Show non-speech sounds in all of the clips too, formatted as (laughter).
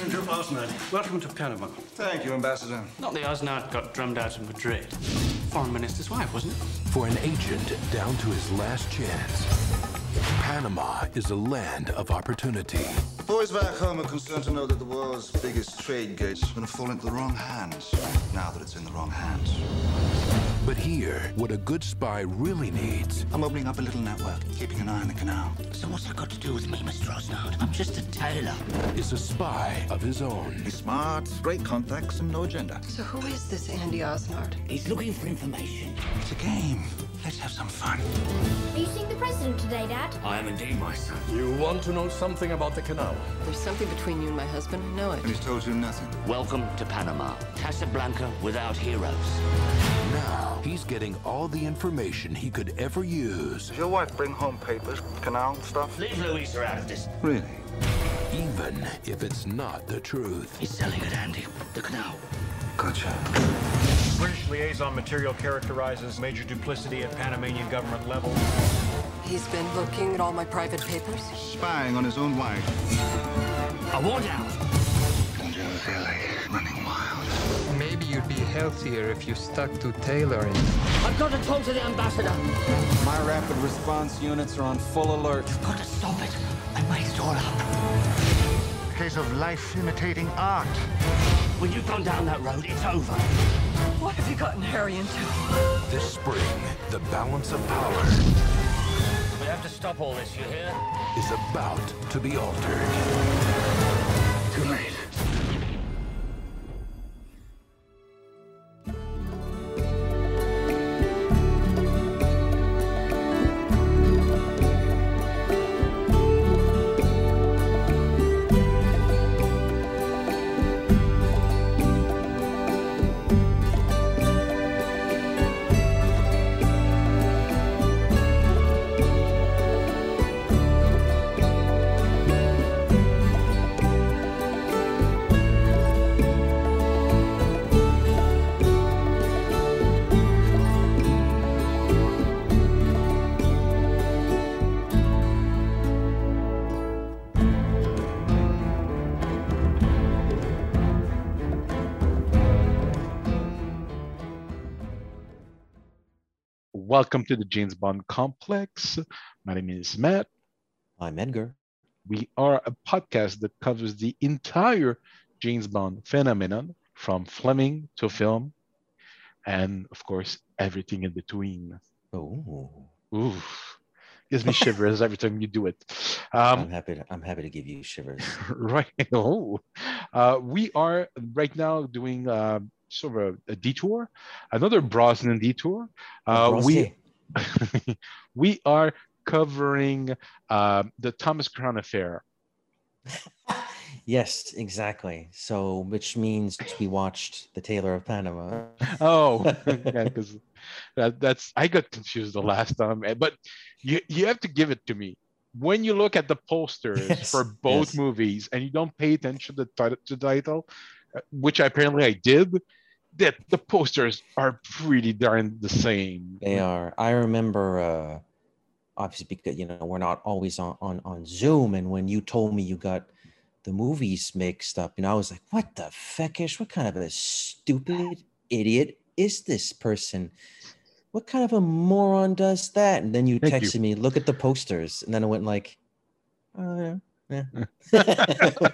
Andrew Osnard, welcome to Panama. Thank you, Ambassador. Not the Osnard got drummed out in Madrid. Foreign minister's wife, wasn't it? For an agent down to his last chance, Panama is a land of opportunity. Boys back home are concerned to know that the world's biggest trade gate is going to fall into the wrong hands now that it's in the wrong hands. But here, what a good spy really needs I'm opening up a little network, keeping an eye on the canal. So what's that got to do with me, Mr. Osnard? I'm just a tailor. is a spy of his own. He's smart, great contacts, and no agenda. So who is this Andy Osnard? He's looking for information. It's a game. Let's have some fun. Are you seeing the president today, Dad? I am indeed, my son. You want to know something about the canal? There's something between you and my husband. I know it. And he's told you nothing. Welcome to Panama. Casablanca without heroes. Now, he's getting all the information he could ever use, Does your wife bring home papers, canal stuff? Leave Louisa out of this. Really? even if it's not the truth. He's selling it, Andy. The canal. Gotcha. British liaison material characterizes major duplicity at Panamanian government level. He's been looking at all my private papers. Spying on his own wife. I want out. Angela Valley, running wild. Maybe you'd be healthier if you stuck to tailoring. I've got to talk to the ambassador. My rapid response units are on full alert. You've got to stop it I make it all up. Case of life imitating art. When you've gone down that road, it's over. What have you gotten Harry into? This spring, the balance of power We have to stop all this, you hear? is about to be altered. Too late. Welcome to the James Bond Complex. My name is Matt. I'm Edgar. We are a podcast that covers the entire James Bond phenomenon from Fleming to film, and of course, everything in between. Oh, Ooh, gives me shivers every time you do it. I'm Um, happy. To, I'm happy to give you shivers. (laughs) right. Oh, uh, we are right now doing uh, sort of a, a detour, another Brosnan detour. Uh, we (laughs) we are covering uh, the Thomas Crown affair. (laughs) yes, exactly. So, which means we watched The Tailor of Panama. (laughs) Oh, yeah, because that, that's I got confused the last time. eh, But you you have to give it to me when you look at the posters Yes, for both yes. movies and you don't pay attention to the title, to the title, uh, which apparently I did. That the posters are pretty darn the same. They are. I remember, uh, obviously, because you know we're not always on on on Zoom, and when you told me you got the movies mixed up, you know, I was like, "What the feckish? What kind of a stupid idiot is this person? What kind of a moron does that?" And then you Thank you. texted me, "Look at the posters," and then I went like, "Oh yeah, yeah."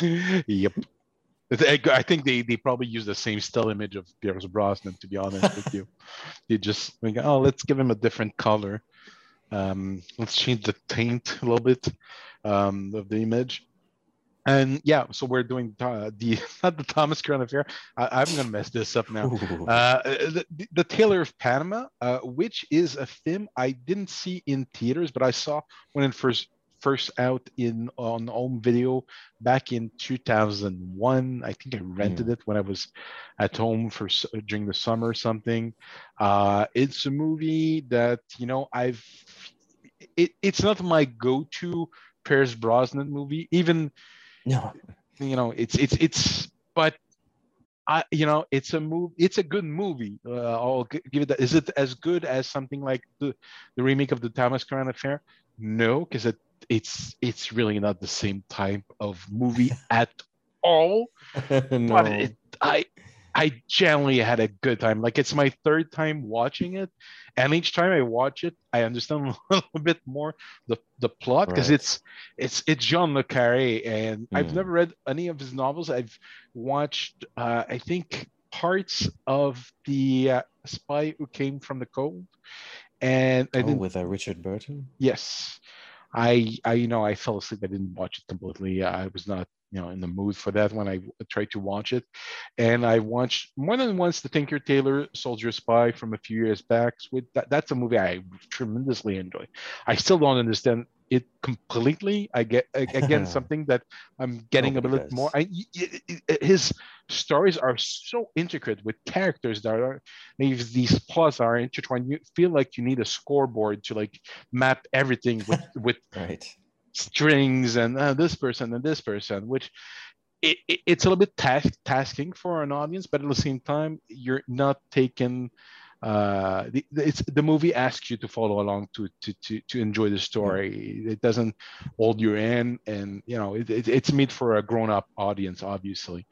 (laughs) (laughs) yep. I I think they, they probably use the same still image of Pierce Brosnan, to be honest with you. (laughs) They just think, oh, let's give him a different color. Um, let's change the tint a little bit um, of the image. And yeah, so we're doing uh, the (laughs) not the Thomas Crown affair. I, I'm gonna mess this up now. Uh, the, the Tailor of Panama, uh, which is a film I didn't see in theaters, but I saw when it first first out in on home video back in 2001. I think I rented it when I was at home for during the summer or something. Uh, it's a movie that you know I've. It, it's not my go-to Pierce Brosnan movie, even no, you know it's it's it's but i you know it's a move it's a good movie uh, i'll give it that is it as good as something like the the remake of the thomas crown affair no because it it's it's really not the same type of movie at all. (laughs) no. But it, I I generally had a good time. Like it's my third time watching it, and each time I watch it, I understand (laughs) a little bit more the the plot because Right. it's it's it's Jean le Carré, and I've Mm. never read any of his novels. I've watched, uh, I think, parts of the uh, Spy Who Came from the Cold, and I Oh, with uh, Richard Burton. Yes, I I you know I fell asleep. I didn't watch it completely. I was not you know in the mood for that when I tried to watch it, and I watched more than once the Tinker Tailor Soldier Spy from a few years back. With that, that's a movie I tremendously enjoy. I still don't understand it completely. I get again (laughs) something that I'm getting a little more. I y- his stories are so intricate with characters that are these these plots are intertwined. You feel like you need a scoreboard to like map everything with (laughs) with Right. strings and uh, this person and this person, which it, it- it's a little bit task, tasking for an audience, but at the same time, you're not taking. Uh, the, it's the movie asks you to follow along to to to, to enjoy the story. It doesn't hold you in, and you know it, it, it's made for a grown-up audience, obviously.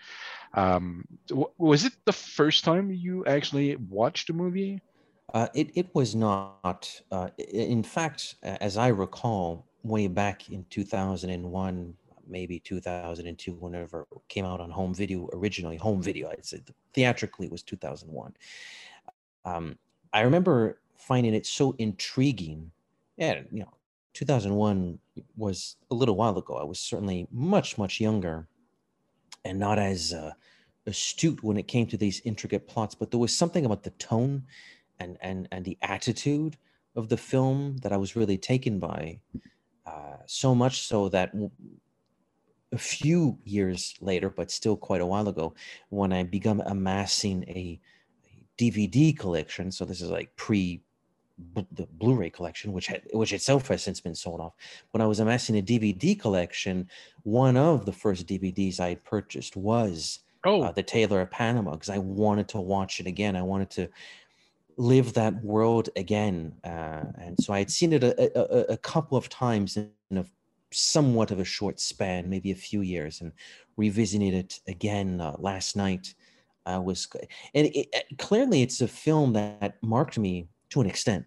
Um, was it the first time you actually watched the movie? Uh, it, it was not. Uh, in fact, as I recall, way back in 2001, maybe 2002, whenever it came out on home video, originally home video, I'd say theatrically it was 2001. Um, I remember finding it so intriguing. And, you know, 2001 was a little while ago. I was certainly much, much younger and not as uh, astute when it came to these intricate plots, but there was something about the tone and and and the attitude of the film that I was really taken by. Uh, so much so that a few years later, but still quite a while ago, when I began amassing a, a DVD collection, so this is like pre the Blu-ray collection, which had which itself has since been sold off. When I was amassing a DVD collection, one of the first DVDs I had purchased was Oh, uh, the Taylor of Panama because I wanted to watch it again. I wanted to live that world again, uh, and so I had seen it a, a, a- a couple of times in a somewhat of a short span, maybe a few years, and revisited it again uh, last night. Uh, I was, and it, it- clearly it's a film that marked me to an extent.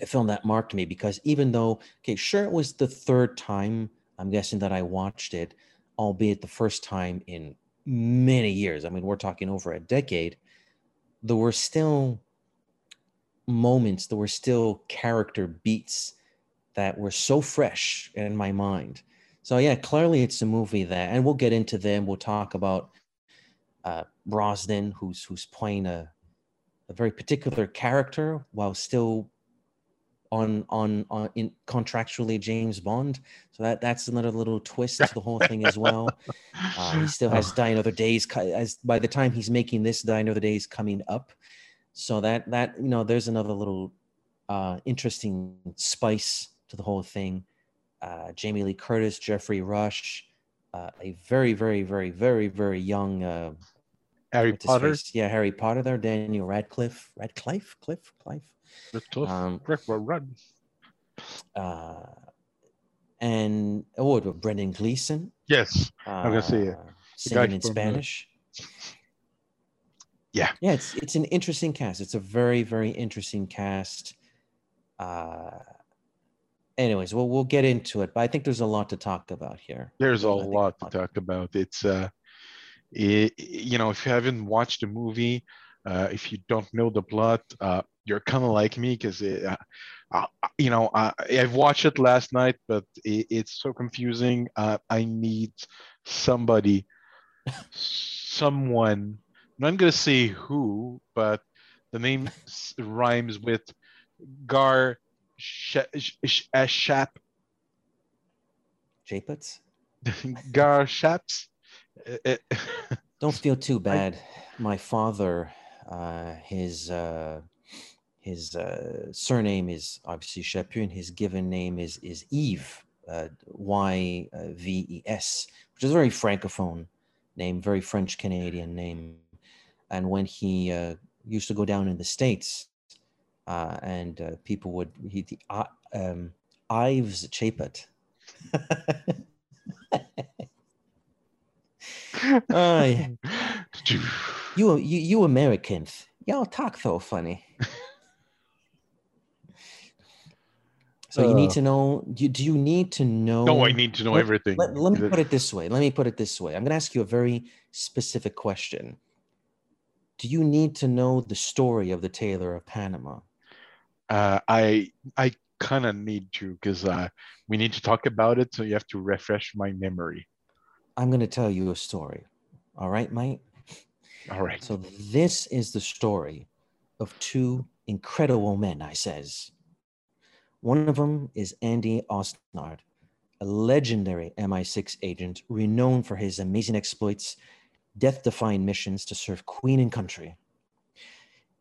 A film that marked me because even though, okay, sure, it was the third time I'm guessing that I watched it, albeit the first time in many years. I mean, we're talking over a decade. There were still moments, there were still character beats that were so fresh in my mind. So yeah, clearly it's a movie that, and we'll get into them. We'll talk about uh, Brosnan, who's who's playing a a very particular character while still on on on in contractually James Bond. So that that's another little twist to the whole thing as well. (laughs) Uh, he still has Die Another Days as by the time he's making this Die Another Days coming up. So that that you know there's another little uh, interesting spice to the whole thing. Uh, Jamie Lee Curtis, Geoffrey Rush, uh, a very very very very very young uh, Harry Potter. face? Yeah, Harry Potter there. Daniel Radcliffe. Radcliffe? Cliff? Clive? Radcliffe, Um, Rick will run. Uh, and oh, Brendan Gleeson. Yes, I'm gonna say it. uh, The guy Singing in from, uh, Spanish. Yeah. Yeah, it's it's an interesting cast. It's a very very interesting cast. Uh, anyways, we'll we'll get into it, but I think there's a lot to talk about here. There's a I think lot to talk about. It's uh, i you know, if you haven't watched the movie, uh, if you don't know the plot, uh, you're kind of like me because, uh, you know, I, I've watched it last night, but it, it's so confusing. Uh, I need somebody, someone. I'm not gonna say who, but the name rhymes with Gar Sh- Sh- Sh- Shap Japets? (laughs) Gar Shaps. Don't feel too (laughs) bad. My father, uh, his uh, his uh, surname is obviously Chaput. His given name is is Yves, uh, Y V E S, which is a very francophone name, very French Canadian name. And when he uh, used to go down in the states, uh, and uh, people would he the uh, um, Ives Chaput. (laughs) Oh, yeah. (laughs) you, you, you Americans, y'all talk so funny. So you need Uh. to know. Do, do you need to know? No, I need to know Let- everything. Let, let me put it this way. Let me put it this way. I'm going to ask you a very specific question. Do you need to know the story of the Tailor of Panama? Uh, I I kind of need to because uh, we need to talk about it, so you have to refresh my memory. I'm going to tell you a story. All right, mate? All right. So this is the story of two incredible men, I says. One of them is Andy Osnard, a legendary MI6 agent renowned for his amazing exploits, death-defying missions to serve queen and country.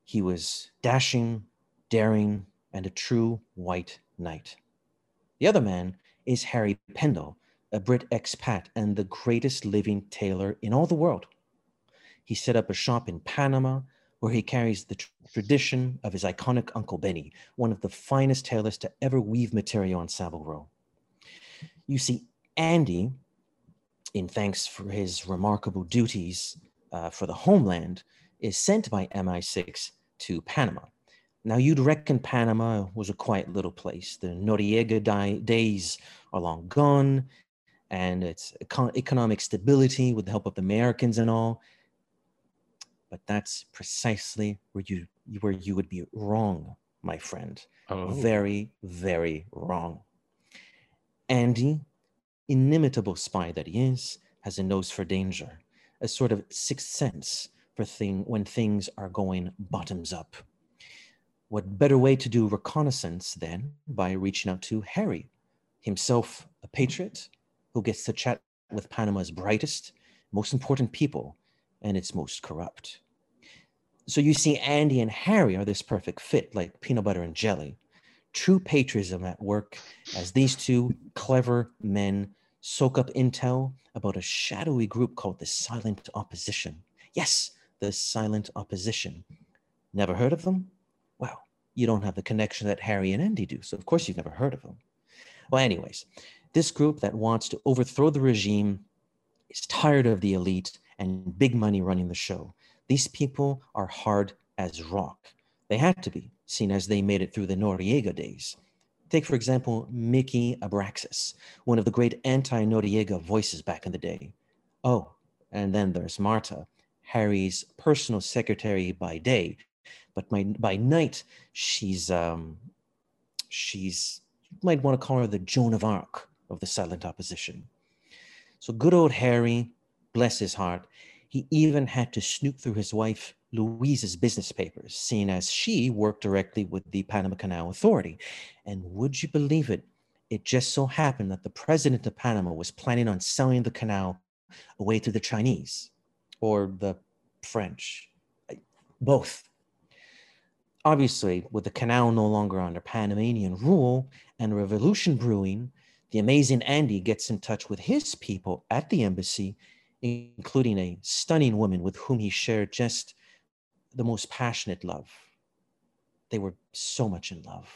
He was dashing, daring, and a true white knight. The other man is Harry Pendle, a Brit expat and the greatest living tailor in all the world. He set up a shop in Panama where he carries the tr- tradition of his iconic Uncle Benny, one of the finest tailors to ever weave material on Savile Row. You see, Andy, in thanks for his remarkable duties uh, for the homeland, is sent by MI6 to Panama. Now, you'd reckon Panama was a quiet little place. The Noriega di- days are long gone, and it's economic stability with the help of the Americans and all. But that's precisely where you where you would be wrong, my friend. Oh. Very, very wrong. Andy, inimitable spy that he is, has a nose for danger, a sort of sixth sense for thing when things are going bottoms up. What better way to do reconnaissance than by reaching out to Harry, himself a patriot who gets to chat with Panama's brightest, most important people and its most corrupt. So you see, Andy and Harry are this perfect fit, like peanut butter and jelly. True patriotism at work as these two clever men soak up intel about a shadowy group called the Silent Opposition. Yes, the Silent Opposition. Never heard of them? Well, you don't have the connection that Harry and Andy do, so of course you've never heard of them. Well, anyways, this group that wants to overthrow the regime is tired of the elite and big money running the show. These people are hard as rock. They had to be, seen as they made it through the Noriega days. Take, for example, Mickey Abraxas, one of the great anti Noriega voices back in the day. Oh, and then there's Marta, Harry's personal secretary by day, but by, by night, she's, um, she's, you might want to call her the Joan of Arc of the silent opposition. So good old Harry, bless his heart, he even had to snoop through his wife Louise's business papers, seeing as she worked directly with the Panama Canal Authority. And would you believe it? It just so happened that the president of Panama was planning on selling the canal away to the Chinese or the French, both. Obviously, with the canal no longer under Panamanian rule and revolution brewing, the amazing Andy gets in touch with his people at the embassy, including a stunning woman with whom he shared just the most passionate love. They were so much in love.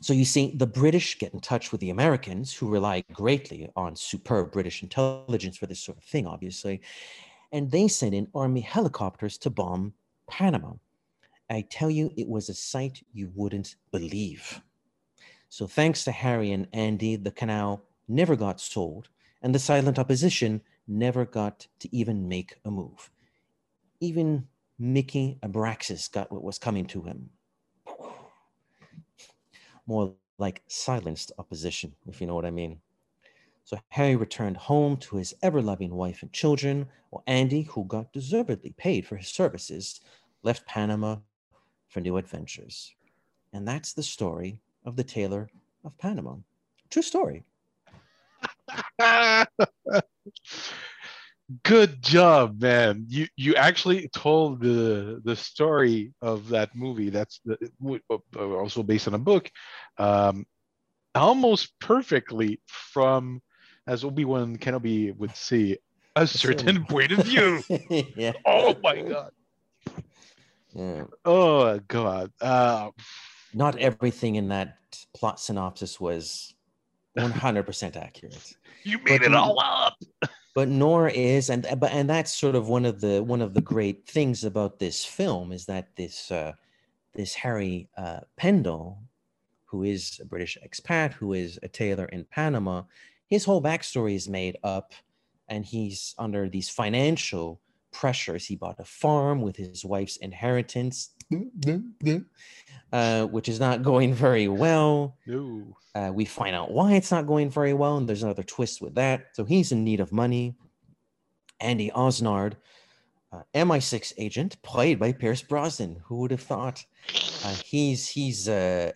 So you see, the British get in touch with the Americans, who rely greatly on superb British intelligence for this sort of thing, obviously, and they send in army helicopters to bomb Panama. I tell you, it was a sight you wouldn't believe. So, thanks to Harry and Andy, the canal never got sold, and the silent opposition never got to even make a move. Even Mickey Abraxas got what was coming to him. More like silenced opposition, if you know what I mean. So Harry returned home to his ever loving wife and children, while Andy, who got deservedly paid for his services, left Panama for new adventures. And that's the story of the Tailor of Panama. True story. (laughs) Good job, man. You you actually told the the story of that movie. That's the, also based on a book, um, almost perfectly from, as Obi Wan Kenobi would see a certain (laughs) point of view. yeah. Oh my god. Yeah. Oh god. Uh, Not everything in that plot synopsis was 100% accurate. (laughs) You made it all up. But nor is and but and that's sort of one of the one of the great things about this film is that this uh, this Harry uh, Pendle, who is a British expat, who is a tailor in Panama, his whole backstory is made up, and he's under these financial pressures. He bought a farm with his wife's inheritance, uh, which is not going very well. No. Uh, we find out why it's not going very well, and there's another twist with that. So he's in need of money. Andy Osnard, uh, MI6 agent, played by Pierce Brosnan. Who would have thought? Uh, he's he's uh,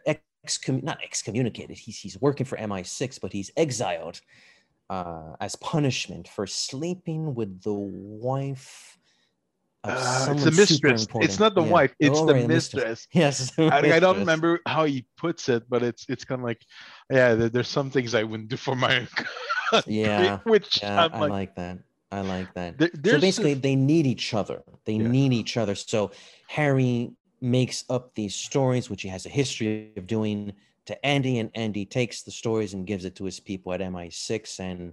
excom- not excommunicated. He's he's working for MI6, but he's exiled uh, as punishment for sleeping with the wife. Uh, it's the mistress. It's not the Yeah. wife. It's the right, mistress. (laughs) Yes, the I, I don't remember how he puts it, but it's it's kind of like, yeah, there, there's some things I wouldn't do for my (laughs) Yeah, (laughs) which yeah, I'm I like, that. I like that. There- so basically, they need each other. They Yeah. need each other. So Harry makes up these stories, which he has a history of doing to Andy, and Andy takes the stories and gives it to his people at MI6, and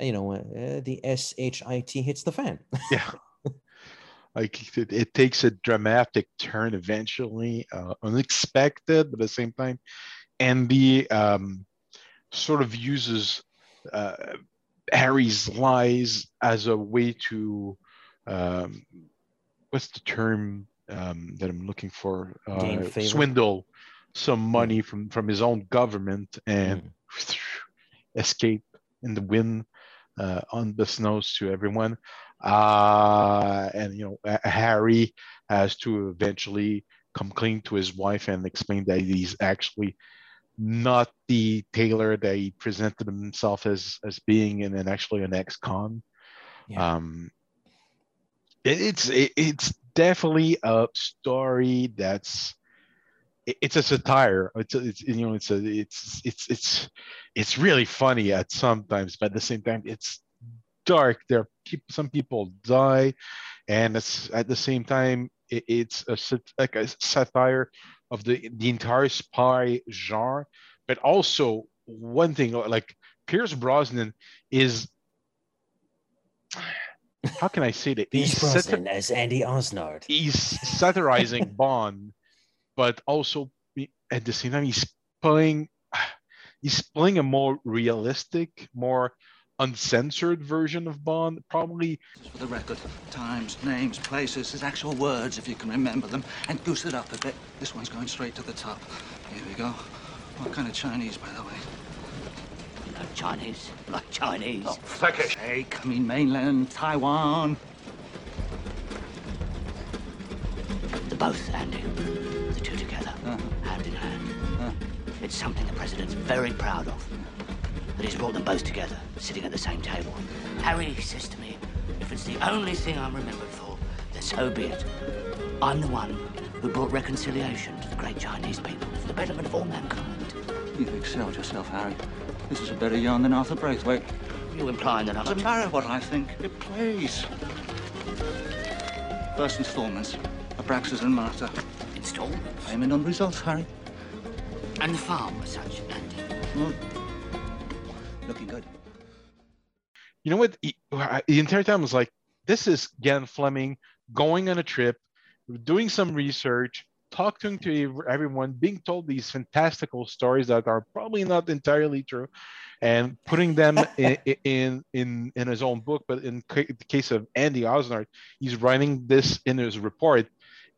you know uh, the SHIT hits the fan. yeah. Like it, it takes a dramatic turn eventually, uh, unexpected, but at the same time, Andy um, sort of uses uh, Harry's lies as a way to um, what's the term um, that I'm looking for? Uh, swindle some money from from his own government and (laughs) escape in the wind uh, snows to everyone. Uh, and you know, Harry has to eventually come clean to his wife and explain that he's actually not the tailor that he presented himself as as being, and then actually an ex-con. Um, it- it's it, it's definitely a story that's it- it's a satire. It's, a, it's you know it's a it's it's it's it's really funny at sometimes, but at the same time it's dark. There are some people die, and it's at the same time it, it's a like a satire of the the entire spy genre, but also one thing uh, like Pierce Brosnan is how can I say that? Pierce He's Brosnan as Andy Osnard. he's satirizing (laughs) Bond, but also at the same time he's playing he's playing a more realistic, more uncensored version of Bond. Probably For the record, times, names, places, his actual words, if you can remember them, and goose it up a bit. This one's going straight to the top. Here we go. What kind of Chinese, by the way? Like Chinese, like Chinese. Oh, Turkish. Hey, come in mainland, Taiwan. The both, Andy. The two together, uh-huh. hand in hand. Uh-huh. It's something the president's very proud of. That he's brought them both together, sitting at the same table. Harry says to me, if it's the only thing I'm remembered for, then so be it. I'm the one who brought reconciliation to the great Chinese people for the betterment of all mankind. You've excelled yourself, Harry. This is a better yarn than Arthur Braithwaite. You implying that I'm Doesn't matter what I think. It plays. First installments. Abraxas and Martha. Installments? Payment on results, Harry. And the farm as such, Andy. Looking good. you know what? Uh, the entire time I was like, this is Ian Fleming going on a trip, doing some research, talking to everyone, being told these fantastical stories that are probably not entirely true, and putting them (laughs) in, in in in his own book. But in ca- the case of Andy Osnard, he's writing this in his report,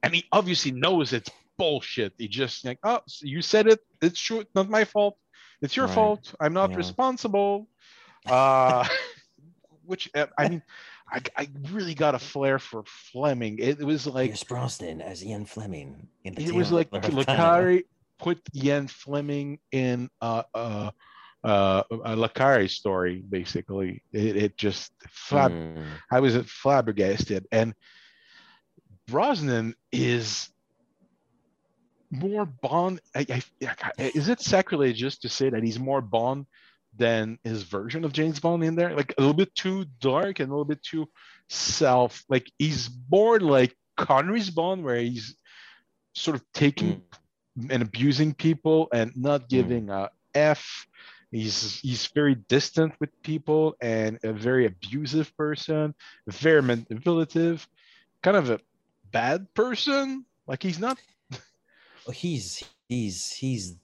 and he obviously knows it's bullshit. He just like, oh, so you said it. It's true. It's not my fault. It's your Right. fault. I'm not Yeah. responsible. Uh, (laughs) which uh, I mean, I, I really got a flair for Fleming. It, was like Pierce Brosnan as Ian Fleming in the it was like. Le Carré put Ian Fleming in uh uh uh a Le Carré story basically. It, it just flab- Hmm. I was flabbergasted and Brosnan is more Bond. I, I, is it sacrilegious to say that he's more Bond than his version of James Bond in there? Like a little bit too dark and a little bit too self. Like he's more like Connery's Bond, where he's sort of taking mm. and abusing people and not mm. giving a f. He's he's very distant with people and a very abusive person, very manipulative, kind of a bad person. Like he's not. He's he's he's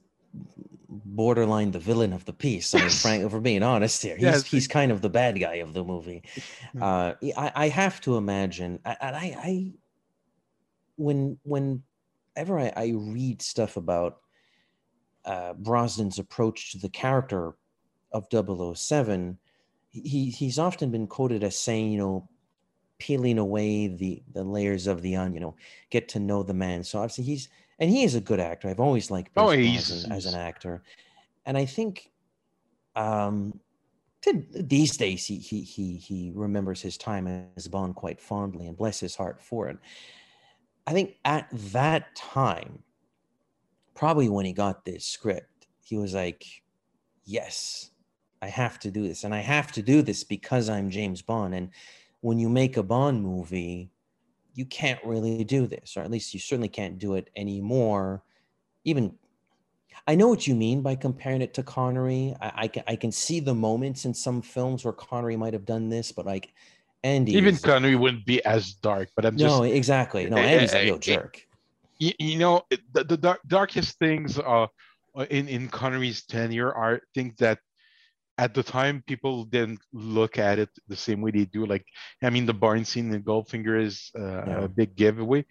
borderline the villain of the piece. I mean, (laughs) Frank, if we're being honest here, he's Yes. he's kind of the bad guy of the movie. Uh, I, I have to imagine, I- and I, I when whenever I, I read stuff about uh, Brosnan's approach to the character of 007, he he's often been quoted as saying, you know, peeling away the the layers of the onion, you know, get to know the man. So obviously he's and he is a good actor. I've always liked Oh, he's- Brosnan as an actor, and I think um, to, these days he he he he remembers his time as Bond quite fondly, and bless his heart for it. I think at that time, probably when he got this script, he was like, "Yes, I have to do this, and I have to do this because I'm James Bond." And when you make a Bond movie, you can't really do this, or at least you certainly can't do it anymore. Even I know what you mean by comparing it to Connery. I, I can I can see the moments in some films where Connery might have done this, but like Andy, Even Connery wouldn't be as dark, but I'm just no, exactly. No, Eh, Andy's eh, a real eh, jerk. you, you know the, the dark, darkest things uh uh, in in Connery's tenure are things that at the time people didn't look at it the same way they do. Like i mean the barn scene in goldfinger is uh, Yeah. a big giveaway.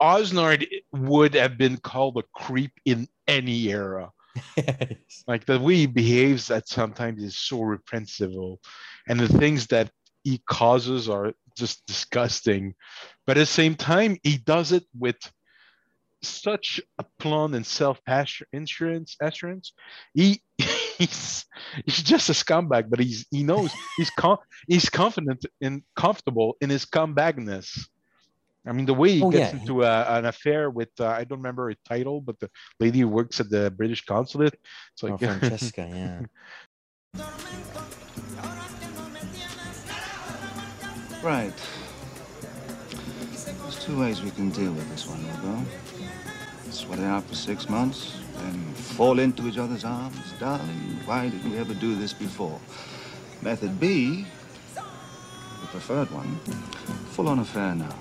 Osnard would have been called a creep in any era. (laughs) Like the way he behaves at sometimes is so reprehensible. And the things that he causes are just disgusting. But at the same time he does it with such a aplomb and self insurance assurance he (laughs) he's he's just a scumbag but he's he knows he's con- he's confident and comfortable in his scumbagness I mean, the way he Oh, gets yeah. into a, an affair with, uh, I don't remember her title, but the lady who works at the British consulate. It's like, Oh, Francesca, (laughs) yeah. Right. There's two ways we can deal with this one, Hugo. Sweat it out for six months, then fall into each other's arms. Darling, why didn't we ever do this before? Method B, the preferred one, full-on affair now.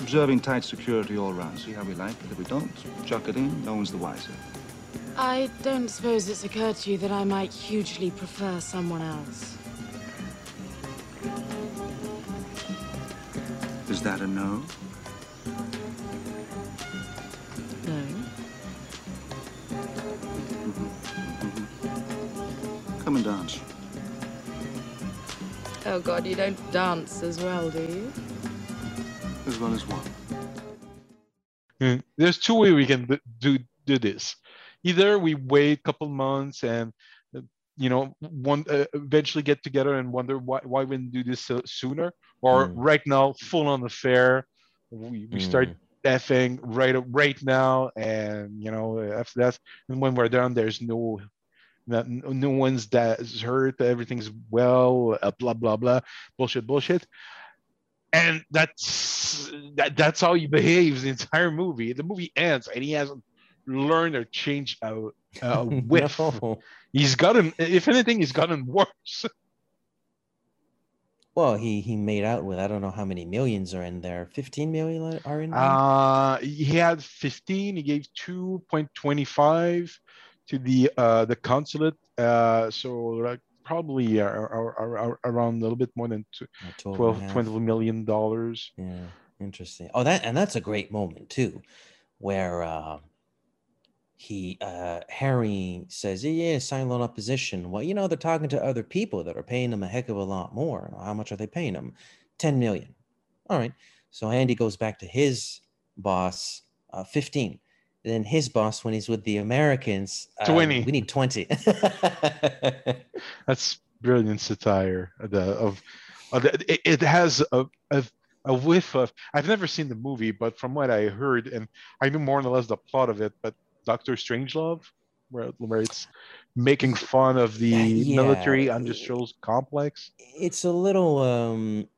Observing tight security all round. See how we like it. If we don't, chuck it in. No one's the wiser. I don't suppose it's occurred to you that I might hugely prefer someone else. Is that a? No. Dance. Oh God, you don't dance as well, do you? As well as what? Mm, There's two ways we can do do this. Either we wait a couple months and uh, you know one uh, eventually get together and wonder why why we didn't do this so, sooner, or Mm. right now full on affair. We, we start effing right right now, and you know after that, and when we're done, there's no. No, no one's that's hurt. Everything's well. Uh, blah blah blah. Bullshit. Bullshit and that's that, that's how he behaves the entire movie the movie ends and he hasn't learned or changed a, a (laughs) whiff No. he's gotten if anything he's gotten worse (laughs) Well, he he made out with I don't know how many millions are in there. Fifteen million are in there. uh he had 15 he gave 2.25 to the uh the consulate uh so like probably uh, ar- ar- ar- around a little bit more than two- Uh, 12 and a 12 half. 12 million dollars Yeah, interesting. Oh, that and that's a great moment too, where uh, he uh, Harry says, "Yeah, yeah, silent opposition." Well, you know, they're talking to other people that are paying them a heck of a lot more. How much are they paying them? Ten million. All right. So Andy goes back to his boss, uh, fifteen. Then his boss, when he's with the Americans, uh, 20. We need twenty. (laughs) That's brilliant satire of the of, of the, it, it has a, a a whiff of I've never seen the movie, but from what I heard, and I knew more or less the plot of it, but Doctor Strangelove, where where it's making fun of the Yeah, military industrial complex, it's a little um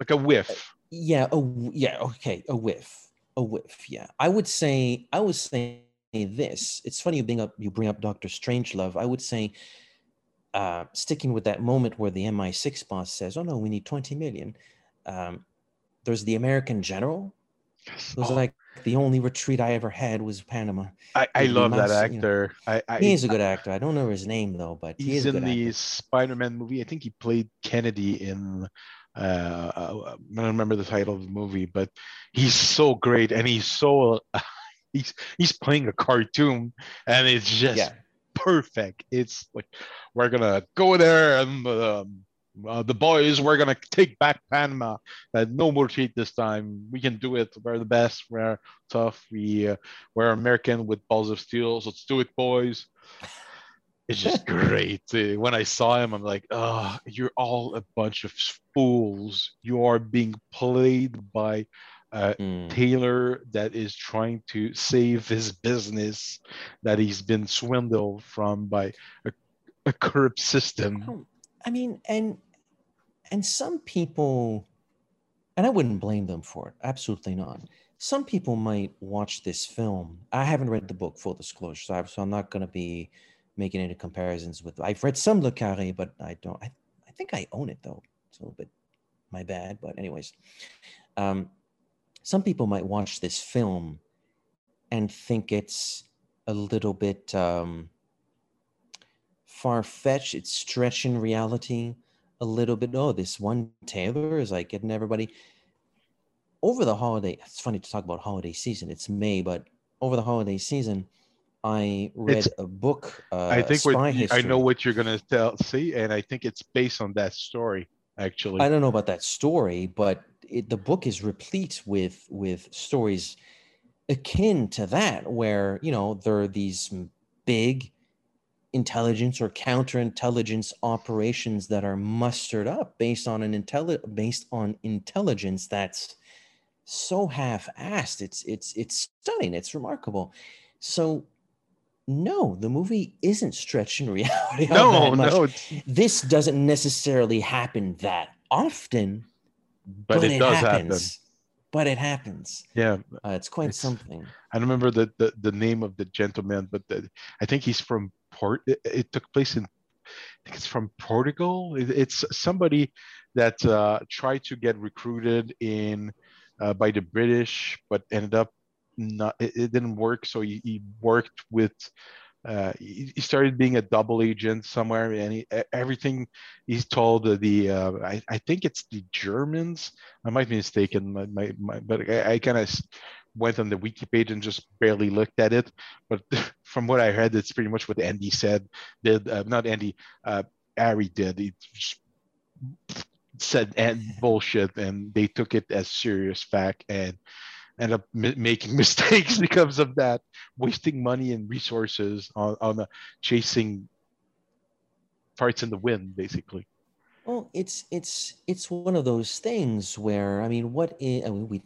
like a whiff. Yeah, oh yeah, okay, a whiff, a whiff. Yeah, I would say, I would say this. It's funny you bring up you bring up Doctor Strangelove. I would say, uh, sticking with that moment where the MI6 boss says, "Oh no, we need 20 million. Um, there's the American General. It was Oh. like the only retreat I ever had was Panama. I, I He love that must- you know, actor. I, I he is a good actor. I don't know his name though, but he he's a in the actor. Spider-Man movie. I think he played Kennedy in. Uh, uh, I don't remember the title of the movie, but he's so great, and he's so (laughs) he's he's playing a cartoon, and it's just Yeah. perfect. It's like we're gonna go there, and um, uh, the boys, we're gonna take back Panama. Uh, no more cheat this time. We can do it. We're the best. We're tough. We uh, we're American with balls of steel. So let's do it, boys it's just great. Uh, When I saw him, I'm like, oh, you're all a bunch of fools. You are being played by a Mm. tailor that is trying to save his business that he's been swindled from by a, a corrupt system. I mean, and and some people, and I wouldn't blame them for it. Absolutely not. Some people might watch this film. I haven't read the book, full disclosure, so I'm not going to be making any comparisons with. I've read some Le Carré, but I don't. I, I think I own it though. It's a little bit my bad, but anyways, um, some people might watch this film and think it's a little bit. Um, far fetched. It's stretching reality a little bit. Oh, this one tailor is like getting everybody over the holiday. It's funny to talk about holiday season. It's May, but over the holiday season, I read It's- a book. Uh, I think what spy you- I know what you're gonna tell. See, and I think it's based on that story. Actually, I don't know about that story, but it, the book is replete with with stories akin to that, where you know there are these big intelligence or counterintelligence operations that are mustered up based on an intelli- based on intelligence that's so half-assed. It's it's it's stunning. It's remarkable. So. No, the movie isn't stretching (laughs) reality. No, no, This doesn't necessarily happen that often, But it does happen. happens. But it happens. yeah, Uh, it's quite It's- something. I don't remember the, the, the name of the gentleman, but the, I think he's from Port. It, it took place in, I think it's from Portugal. It- it's somebody that uh, tried to get recruited in uh, by the British, but ended up not. It, it didn't work. So he, he worked with. Uh, he, started being a double agent somewhere, and he, everything he's told the, the uh, I, I think it's the Germans. I might be mistaken, my, my, my, but I, I kind of went on the wiki page and just barely looked at it. But (laughs) from what I heard, it's pretty much what Andy said. Did uh, not Andy? Uh, Ari did. He said and bullshit, and they took it as serious fact and ended up mi- making (laughs) mistakes because of that, wasting money and resources on on uh, chasing parts in the wind, basically. Well, it's it's it's one of those things where I mean, what i- I mean, we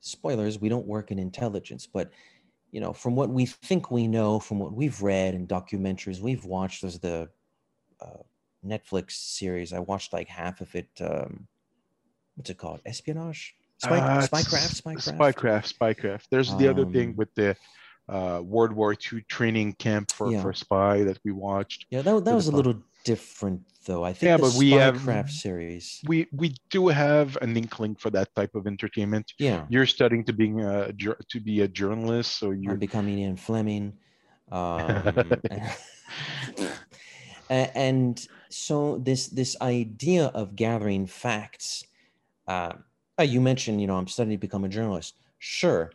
spoilers. We don't work in intelligence, but you know, from what we think we know, from what we've read and documentaries we've watched, there's the uh, Netflix series. I watched like half of it. Um, what's it called? Espionage, Spy, Uh, spycraft, spycraft. Spycraft, spycraft. There's the other thing Um, with the uh, World War II training camp for, Yeah. for spy that we watched. Yeah, that, that was a little different, though. I think Yeah, the but we have Spycraft series. we we do have an inkling for that type of entertainment. Yeah. You're studying to being a to be a journalist, so you're I'm becoming Ian Fleming. (laughs) Um, (laughs) and so this this idea of gathering facts. Uh, you mentioned, you know, I'm studying to become a journalist. Sure.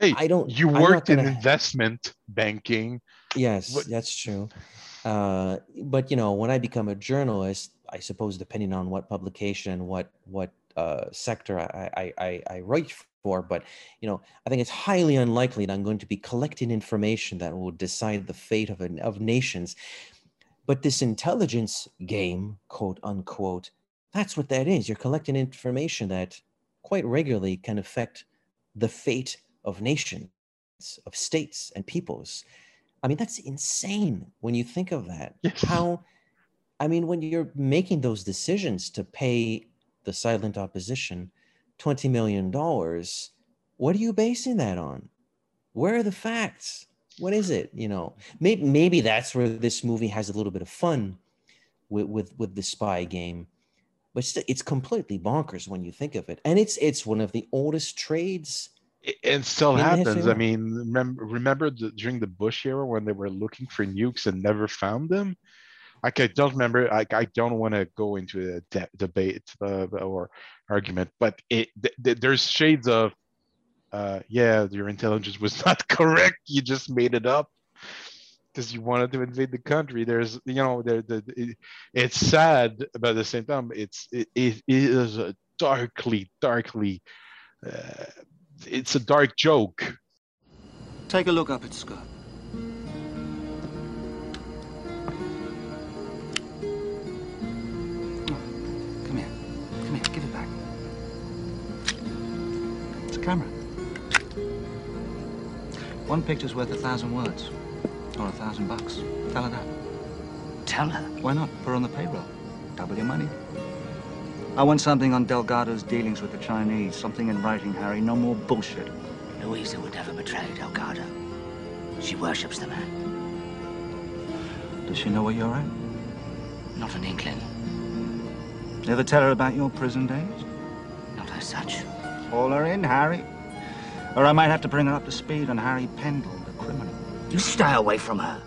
Hey, I don't. you worked in investment banking. Yes, What- that's true. Uh, but you know, when I become a journalist, I suppose depending on what publication what what uh, sector I, I I I write for, but you know, I think it's highly unlikely that I'm going to be collecting information that will decide the fate of an, of nations. But this intelligence game, quote unquote, that's what that is. You're collecting information that quite regularly can affect the fate of nations, of states and peoples. I mean, that's insane when you think of that. How, I mean, when you're making those decisions to pay the silent opposition $20 million, what are you basing that on? Where are the facts? what is it? You know, maybe maybe that's where this movie has a little bit of fun with with with the spy game, but it's, it's completely bonkers when you think of it. And it's it's one of the oldest trades. It, it still happens. I mean, remember, remember the, during the Bush era when they were looking for nukes and never found them? Like, I don't remember. I, I don't want to go into a de- debate uh, or argument, but it th- th- there's shades of, uh, yeah, your intelligence was (laughs) not correct. You just made it up because you wanted to invade the country. There's, you know, there, the, it, it's sad, but at the same time, it's it, it is a darkly, darkly, uh, it's a dark joke. Take a look up its skirt. Come here. Come here. Give it back. It's a camera. One picture's worth a thousand words. Or a thousand bucks. Tell her that. Tell her? Why not? Put her on the payroll. Double your money. I want something on Delgado's dealings with the Chinese. Something in writing, Harry. No more bullshit. Louisa would never betray Delgado. She worships the man. Does she know where you're at? Not an inkling. Ever tell her about your prison days? Not as such. Haul her in, Harry. Or I might have to bring her up to speed on Harry Pendle. You stay away from her.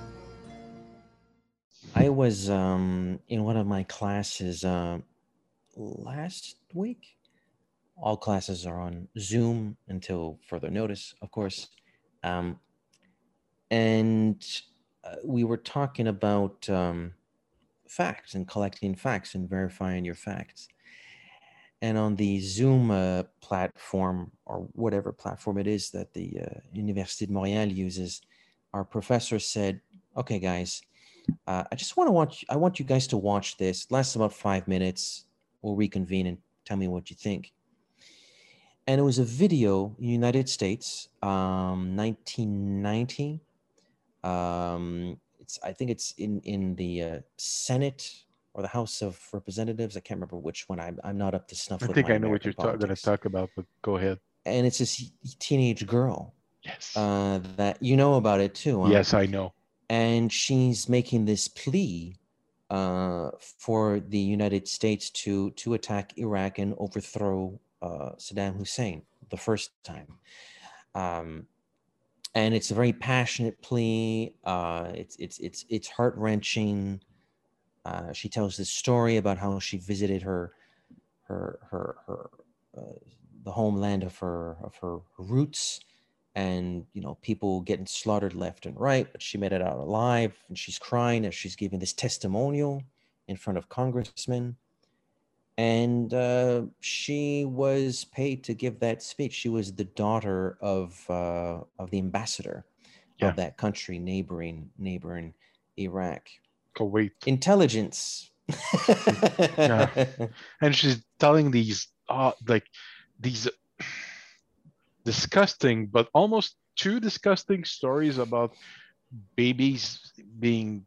I was um, in one of my classes uh, last week. All classes are on Zoom until further notice, of course. Um, and uh, we were talking about um, facts and collecting facts and verifying your facts. And on the Zoom uh, platform, or whatever platform it is that the uh, Université de Montréal uses, our professor said, "Okay, guys, uh, I just want to watch. I want you guys to watch this. It Lasts about five minutes. We'll reconvene and tell me what you think." And it was a video in the United States, um, 1990. Um, it's I think it's in in the uh, Senate or the House of Representatives. I can't remember which one. I'm I'm not up to snuff. I think I know what you're ta- going to talk about, but go ahead. and it's this teenage girl. Yes. Uh, that you know about it too. huh? Yes, I know. And she's making this plea uh, for the United States to to attack Iraq and overthrow uh, Saddam Hussein the first time. Um, and it's a very passionate plea. Uh, it's it's it's it's heart wrenching. Uh, she tells this story about how she visited her her her her uh, the homeland of her of her roots and you know people getting slaughtered left and right but she made it out alive and she's crying as she's giving this testimonial in front of congressmen and uh, she was paid to give that speech she was the daughter of uh, of the ambassador Yeah. of that country neighboring neighboring iraq Kuwait. intelligence Yeah. (laughs) and she's telling these uh, like these disgusting but almost too disgusting stories about babies being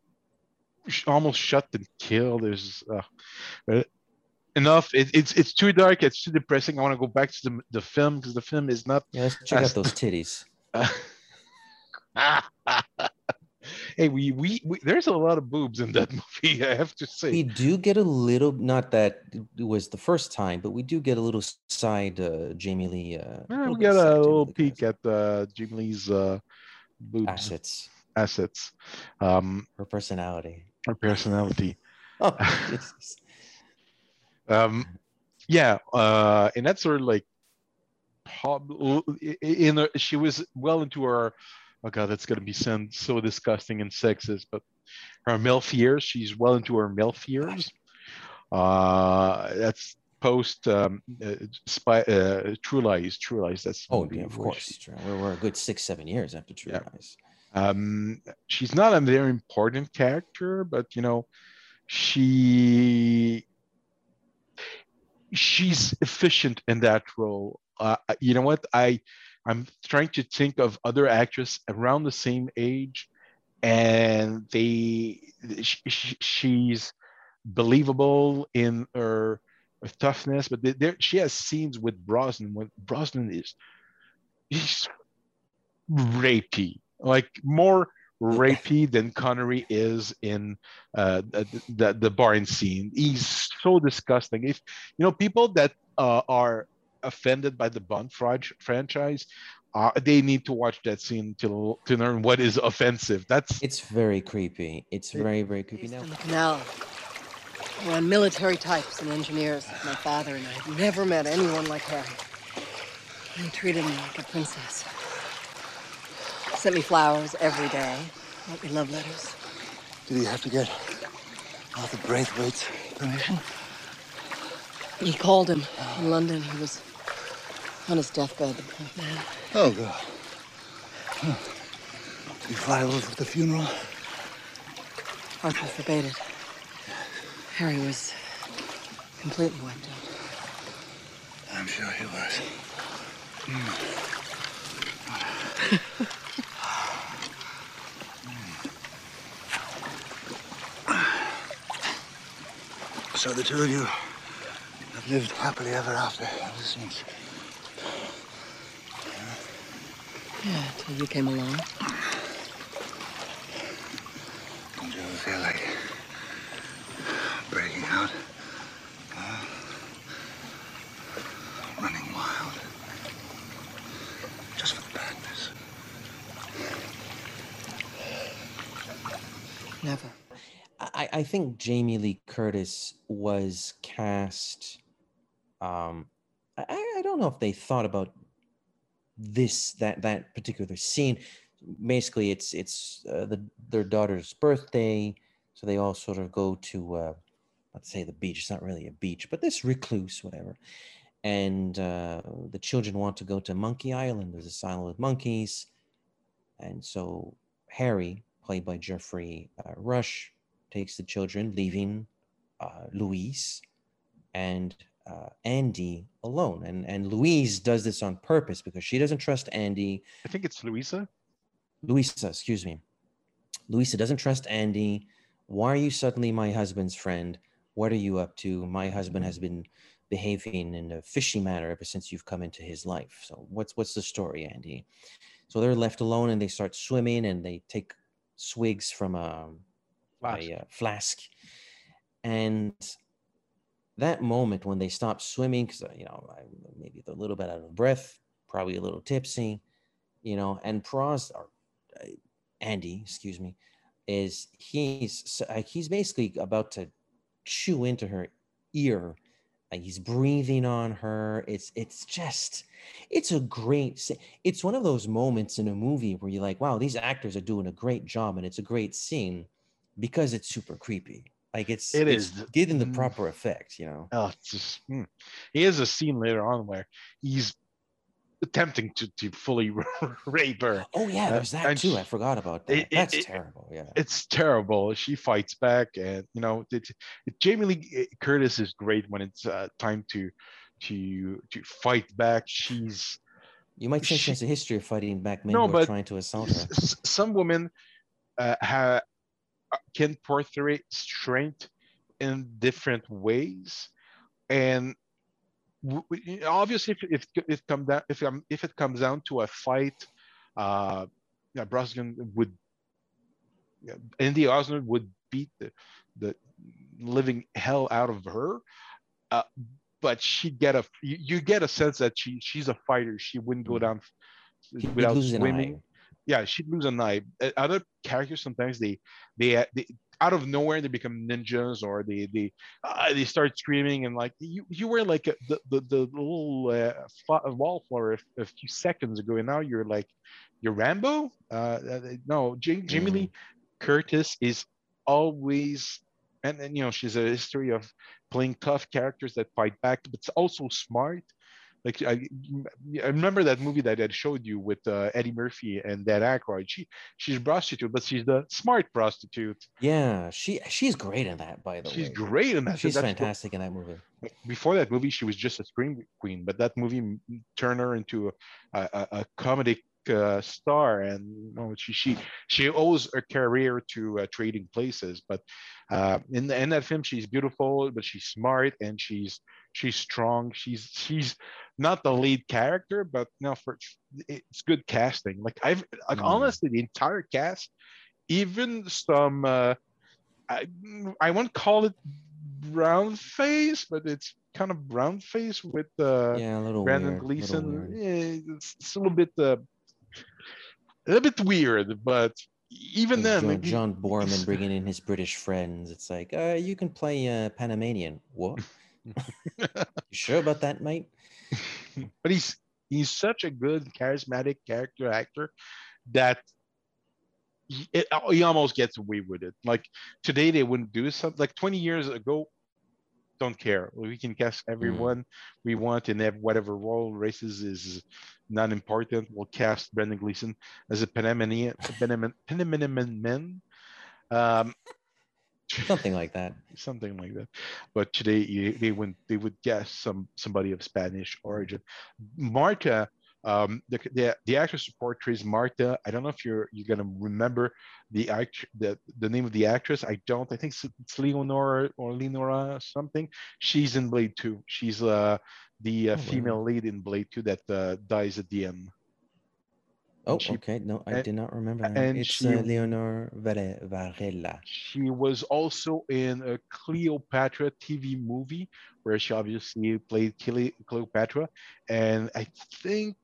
sh- almost shot and killed. There's uh, enough. It, it's it's too dark. It's too depressing. I want to go back to the, the film because the film is not yeah let's check as- out those titties (laughs) hey we, we we there's a lot of boobs in that (laughs) movie i have to say we do get a little not that it was the first time but we do get a little side uh jamie lee uh little we side a little peek at uh, Jamie Lee's uh, boobs assets assets, um, her personality her personality. (laughs) oh (laughs) Jesus. Um, yeah, uh, and that's sort of like, in a, she was well into her. Oh god, that's gonna be sound so disgusting and sexist, but her MILF years. She's well into her MILF years. Uh, that's post um, uh, spy, uh, True Lies. True Lies. That's oh yeah of course she- we're, we're a good six seven years after true Yeah. lies um she's not a very important character but you know she she's efficient in that role uh, you know what i i'm trying to think of other actresses around the same age and they sh- sh- she's believable in her, her toughness but there- there she has scenes with brosnan when brosnan is he's rapey like more rapey than Connery is in uh, the, the the barn scene. He's so disgusting. If you know people that uh, are offended by the Bond fr- franchise, uh, they need to watch that scene to to learn what is offensive. That's it's very creepy. It's very very creepy now. The canal. Around military types and engineers. My father and I had never met anyone like Harry. He treated me like a princess. Sent me flowers every day. Wrote me love letters. Did he have to get Arthur Braithwaite's permission? He called him in London. He was on his deathbed, the poor man. Oh, God. Huh. You fly over the funeral? Arthur forbade it. Harry was completely wiped out. I'm sure he was. Hmm. So the two of you have lived happily ever after ever since. Yeah, till you came along. Don't you ever feel like breaking out? Huh? Running wild? Just for the badness? Never. I, I think Jamie Lee Curtis was cast. Um, I, I don't know if they thought about this that that particular scene. Basically, it's it's uh, the their daughter's birthday, so they all sort of go to uh, let's say the beach. It's not really a beach, but this recluse, whatever. And uh, the children want to go to Monkey Island. There's a island with monkeys, and so Harry, played by Geoffrey uh, Rush, takes the children, leaving uh, Louise and uh, Andy alone. And and Louise does this on purpose because she doesn't trust Andy. I think it's Louisa. Louisa, excuse me. Louisa doesn't trust Andy. Why are you suddenly my husband's friend? What are you up to? My husband has been behaving in a fishy manner ever since you've come into his life. So what's what's the story, Andy? So they're left alone and they start swimming and they take swigs from a, Flask. a uh, flask. And that moment when they stop swimming, because uh, you know I, maybe they're a little bit out of breath, probably a little tipsy, you know, and Pros or uh, Andy, excuse me, is he's like uh, he's basically about to chew into her ear. Like he's breathing on her. It's it's just it's a great. It's one of those moments in a movie where you're like, wow, these actors are doing a great job, and it's a great scene because it's super creepy. Like it's It it's is. getting the Mm. proper effect, you know. Oh, it's just, hmm. he has a scene later on where he's attempting to, to fully (laughs) rape her. Oh yeah, Uh, there's that and too. she- I forgot about that. it- That's it- terrible. Yeah. It's terrible. She fights back, and you know, it, Jamie Lee Curtis is great when it's uh, time to to to fight back. She's You might say she she- has a history of fighting back men No, who are trying to assault her. s- s- some women uh, ha, can portray strength in different ways, and obviously, if if it come down if um, if it comes down to a fight, uh, yeah, Brosnan would, yeah, Andy Osnard would beat the the living hell out of her. Uh, but she get a you, you get a sense that she she's a fighter. She wouldn't go down without lose an eye. swimming. Yeah, she'd lose an eye. Uh, Other characters sometimes they they, uh, they out of nowhere they become ninjas or they they uh, they start screaming and like you you were like a, the, the the little uh, wallflower a, a few seconds ago and now you're like you're Rambo. Uh, uh, no, Jamie, Jamie Lee Curtis is always and, and you know she's a history of playing tough characters that fight back, but it's also smart. Like I, I remember that movie that I showed you with uh, Eddie Murphy and Dan Aykroyd. She she's a prostitute, but she's the smart prostitute. Yeah, she she's great in that. By the way, She's great in that. She's what- fantastic in that movie. Before that movie, she was just a scream queen, but that movie turned her into a, a, a comedic uh, star, and know, she she she owes her career to uh, trading places. But uh, in the, in that film, she's beautiful, but she's smart and she's she's strong. She's she's not the lead character, but you know, for it's good casting. Like I've like Mm. honestly, the entire cast, even some uh, I I won't call it brown face, but it's kind of brown face with uh, Yeah, a little Brandon weird, little Yeah, it's, it's a little bit uh, a bit weird, but even then, John, like, John Boorman (laughs) bringing in his British friends. It's like, uh, you can play uh, Panamanian. What? (laughs) you sure about that, mate? (laughs) but he's he's such a good charismatic character actor that he, it, he almost gets away with it like today they wouldn't do something like 20 years ago don't care we can cast everyone we want in ev- whatever role races is not important we'll cast brendan gleeson as a panamanian panamanian man um (laughs) Something like that. something like that. But today you- they would they would guess some somebody of Spanish origin. Marta, um, the, the the actress who portrays Marta. I don't know if you're you're gonna remember the act the the name of the actress. I don't. I think it's, it's Leonora or Leonora something. She's in Blade Two. She's uh the uh, Oh, wow. female lead in Blade Two that uh, dies at the end. Oh, she- okay. No, I and- did not remember and it's she- uh, Leonor Vare- Varela. She was also in a Cleopatra TV movie where she obviously played Cle- Cleopatra. And I think,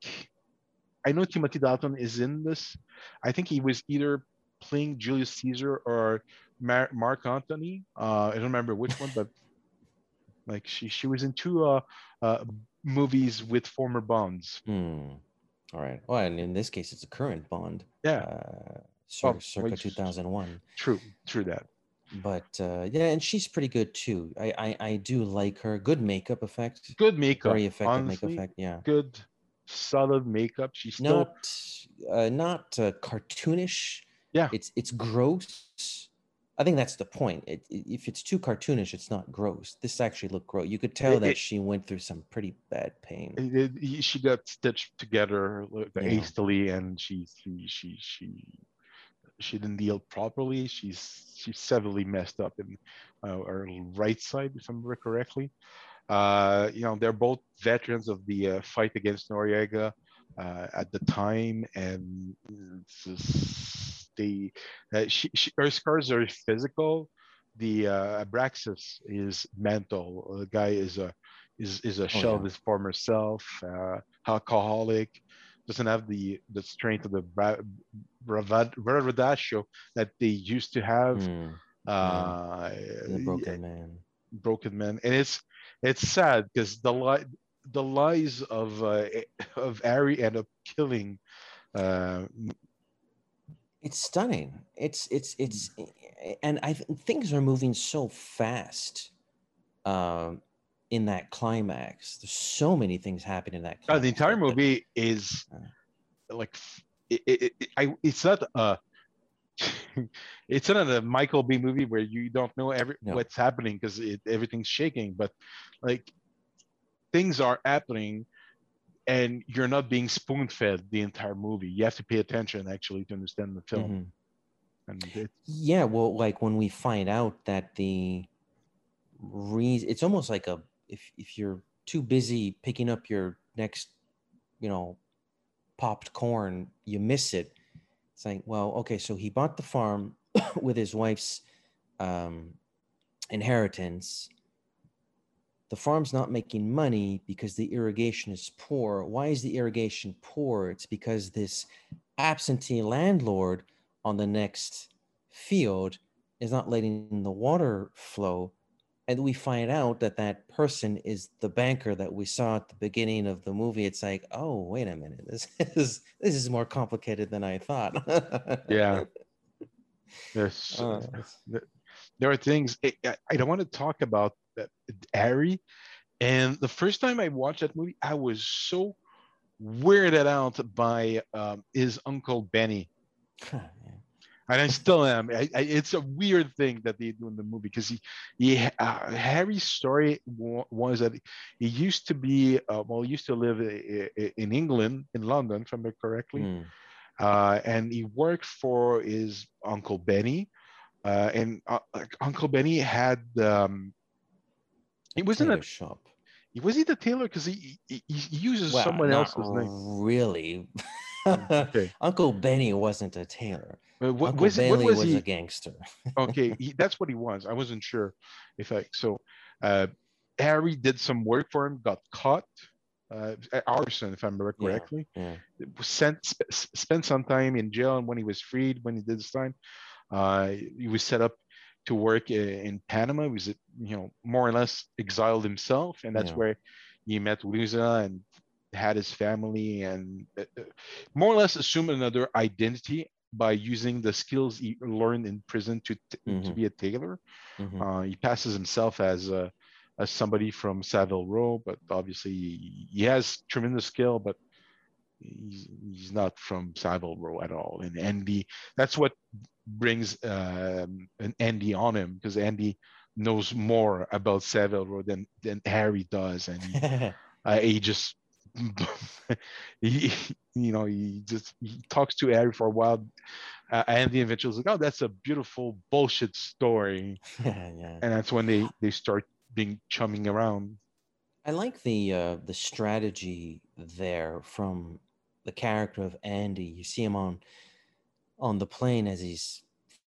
I know Timothy Dalton is in this. I think he was either playing Julius Caesar or Mar- Mark Antony. Uh, I don't remember which one, but like she, she was in two uh, uh, movies with former Bonds. Hmm. All right. Well, and in this case, it's a current Bond. Yeah. Uh, cir- Well, circa which- 2001. True, true that. But uh, yeah, and she's pretty good too. I, I I do like her. Good makeup effect. Good makeup. Very effective honestly, makeup effect. Yeah. Good, solid makeup. She's still Not uh, not uh, cartoonish. Yeah. It's it's gross. I think that's the point. It, if it's too cartoonish, it's not gross. This actually looked gross. You could tell It- that it- she went through some pretty bad pain. she got stitched together Yeah. hastily and she she she she she didn't deal properly she's she's severely messed up in uh, her right side if i remember correctly uh you know they're both veterans of the uh, fight against noriega uh, at the time and they uh, she, she her scars are physical the uh, abraxas is mental the guy is a is is a shell of his former self, uh, alcoholic, doesn't have the the strength of the bra- bravad- bravado that they used to have. Hmm. Uh, The broken man. broken man, and it's it's sad because the li- the lies of uh, of Ari end up killing. Uh, It's stunning. It's it's it's, and I th- things are moving so fast. Um, in that climax, there's so many things happening in that. uh, the entire movie is like it, it, it, I, it's not a (laughs) it's not a Michael Bay movie where you don't know every No. what's happening because everything's shaking, but like things are happening and you're not being spoon fed the entire movie. You have to pay attention actually to understand the film. Mhm. And Yeah, well, like when we find out that the reason it's almost like a if if you're too busy picking up your next, you know, popped corn, you miss it. It's like, well, okay, so he bought the farm (coughs) with his wife's um, inheritance. The farm's not making money because the irrigation is poor. Why is the irrigation poor? It's because this absentee landlord on the next field is not letting the water flow. And we find out that that person is the banker that we saw at the beginning of the movie. It's like, oh, wait a minute, this (laughs) is this is more complicated than I thought. (laughs) yeah. There's Uh, th- there are things I- I don't want to talk about that Ari. And the first time I watched that movie, I was so weirded out by um, his uncle Benny. and I still am. I, I, it's a weird thing that they do in the movie because he, he uh, Harry's story was that he used to be uh, well, he used to live in England, in London, if I remember correctly, mm. uh, and he worked for his uncle Benny, uh, and uh, Uncle Benny had um, he wasn't a shop. Was he the tailor? Because he, he, he uses well, someone else's name. Really. okay. (laughs) Uncle Benny wasn't a tailor. Uh, what, Uncle was, Benny what was, was he? a gangster. (laughs) okay, he, that's what he was. I wasn't sure if I so. Uh, Harry did some work for him, got caught. Uh, arson, if I remember correctly. Yeah, yeah. Sent sp- spent some time in jail, and when he was freed, when he did his time, uh, he was set up to work in Panama. He was, you know, more or less exiled himself, and that's yeah. where he met Luisa and had his family and uh, uh, more or less assumed another identity by using the skills he learned in prison to mm-hmm. to be a tailor. Mm-hmm. Uh, he passes himself as a, as somebody from Savile Row, but obviously he, he has tremendous skill, but he's, he's not from Savile Row at all. And Andy, that's what brings um, an Andy on him because Andy knows more about Savile Row than than Harry does, and he, (laughs) uh, he just (laughs) he, you know, he just he talks to Harry for a while, uh, and the eventually like, "Oh, that's a beautiful bullshit story," (laughs) yeah, yeah. and that's when they they start being chumming around. I like the uh, the strategy there from the character of Andy. You see him on on the plane as he's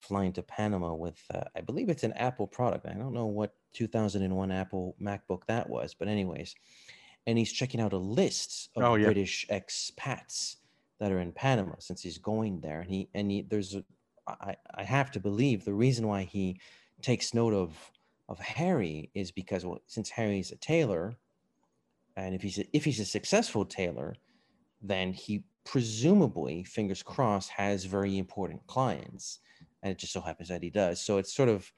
flying to Panama with, uh, I believe it's an Apple product. I don't know what 2001 Apple MacBook that was, but anyways, and he's checking out a list of oh, yeah. British expats that are in Panama since he's going there. And he and he there's a I, I have to believe the reason why he takes note of of Harry is because well, since Harry's a tailor, and if he's a, if he's a successful tailor, then he presumably, fingers crossed, has very important clients, and it just so happens that he does. So it's sort of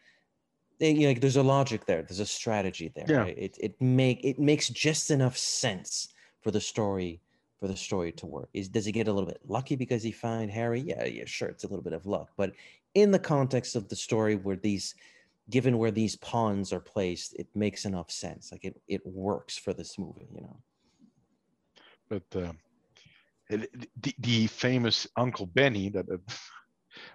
Eh, you know, there's a logic there. There's a strategy there. Yeah. Right? It it make it makes just enough sense for the story for the story to work. Is does he get a little bit lucky because he find Harry? Yeah, yeah, sure. It's a little bit of luck, but in the context of the story, where these, given where these pawns are placed, it makes enough sense. Like it it works for this movie, you know. But uh, the the famous Uncle Benny that. Uh,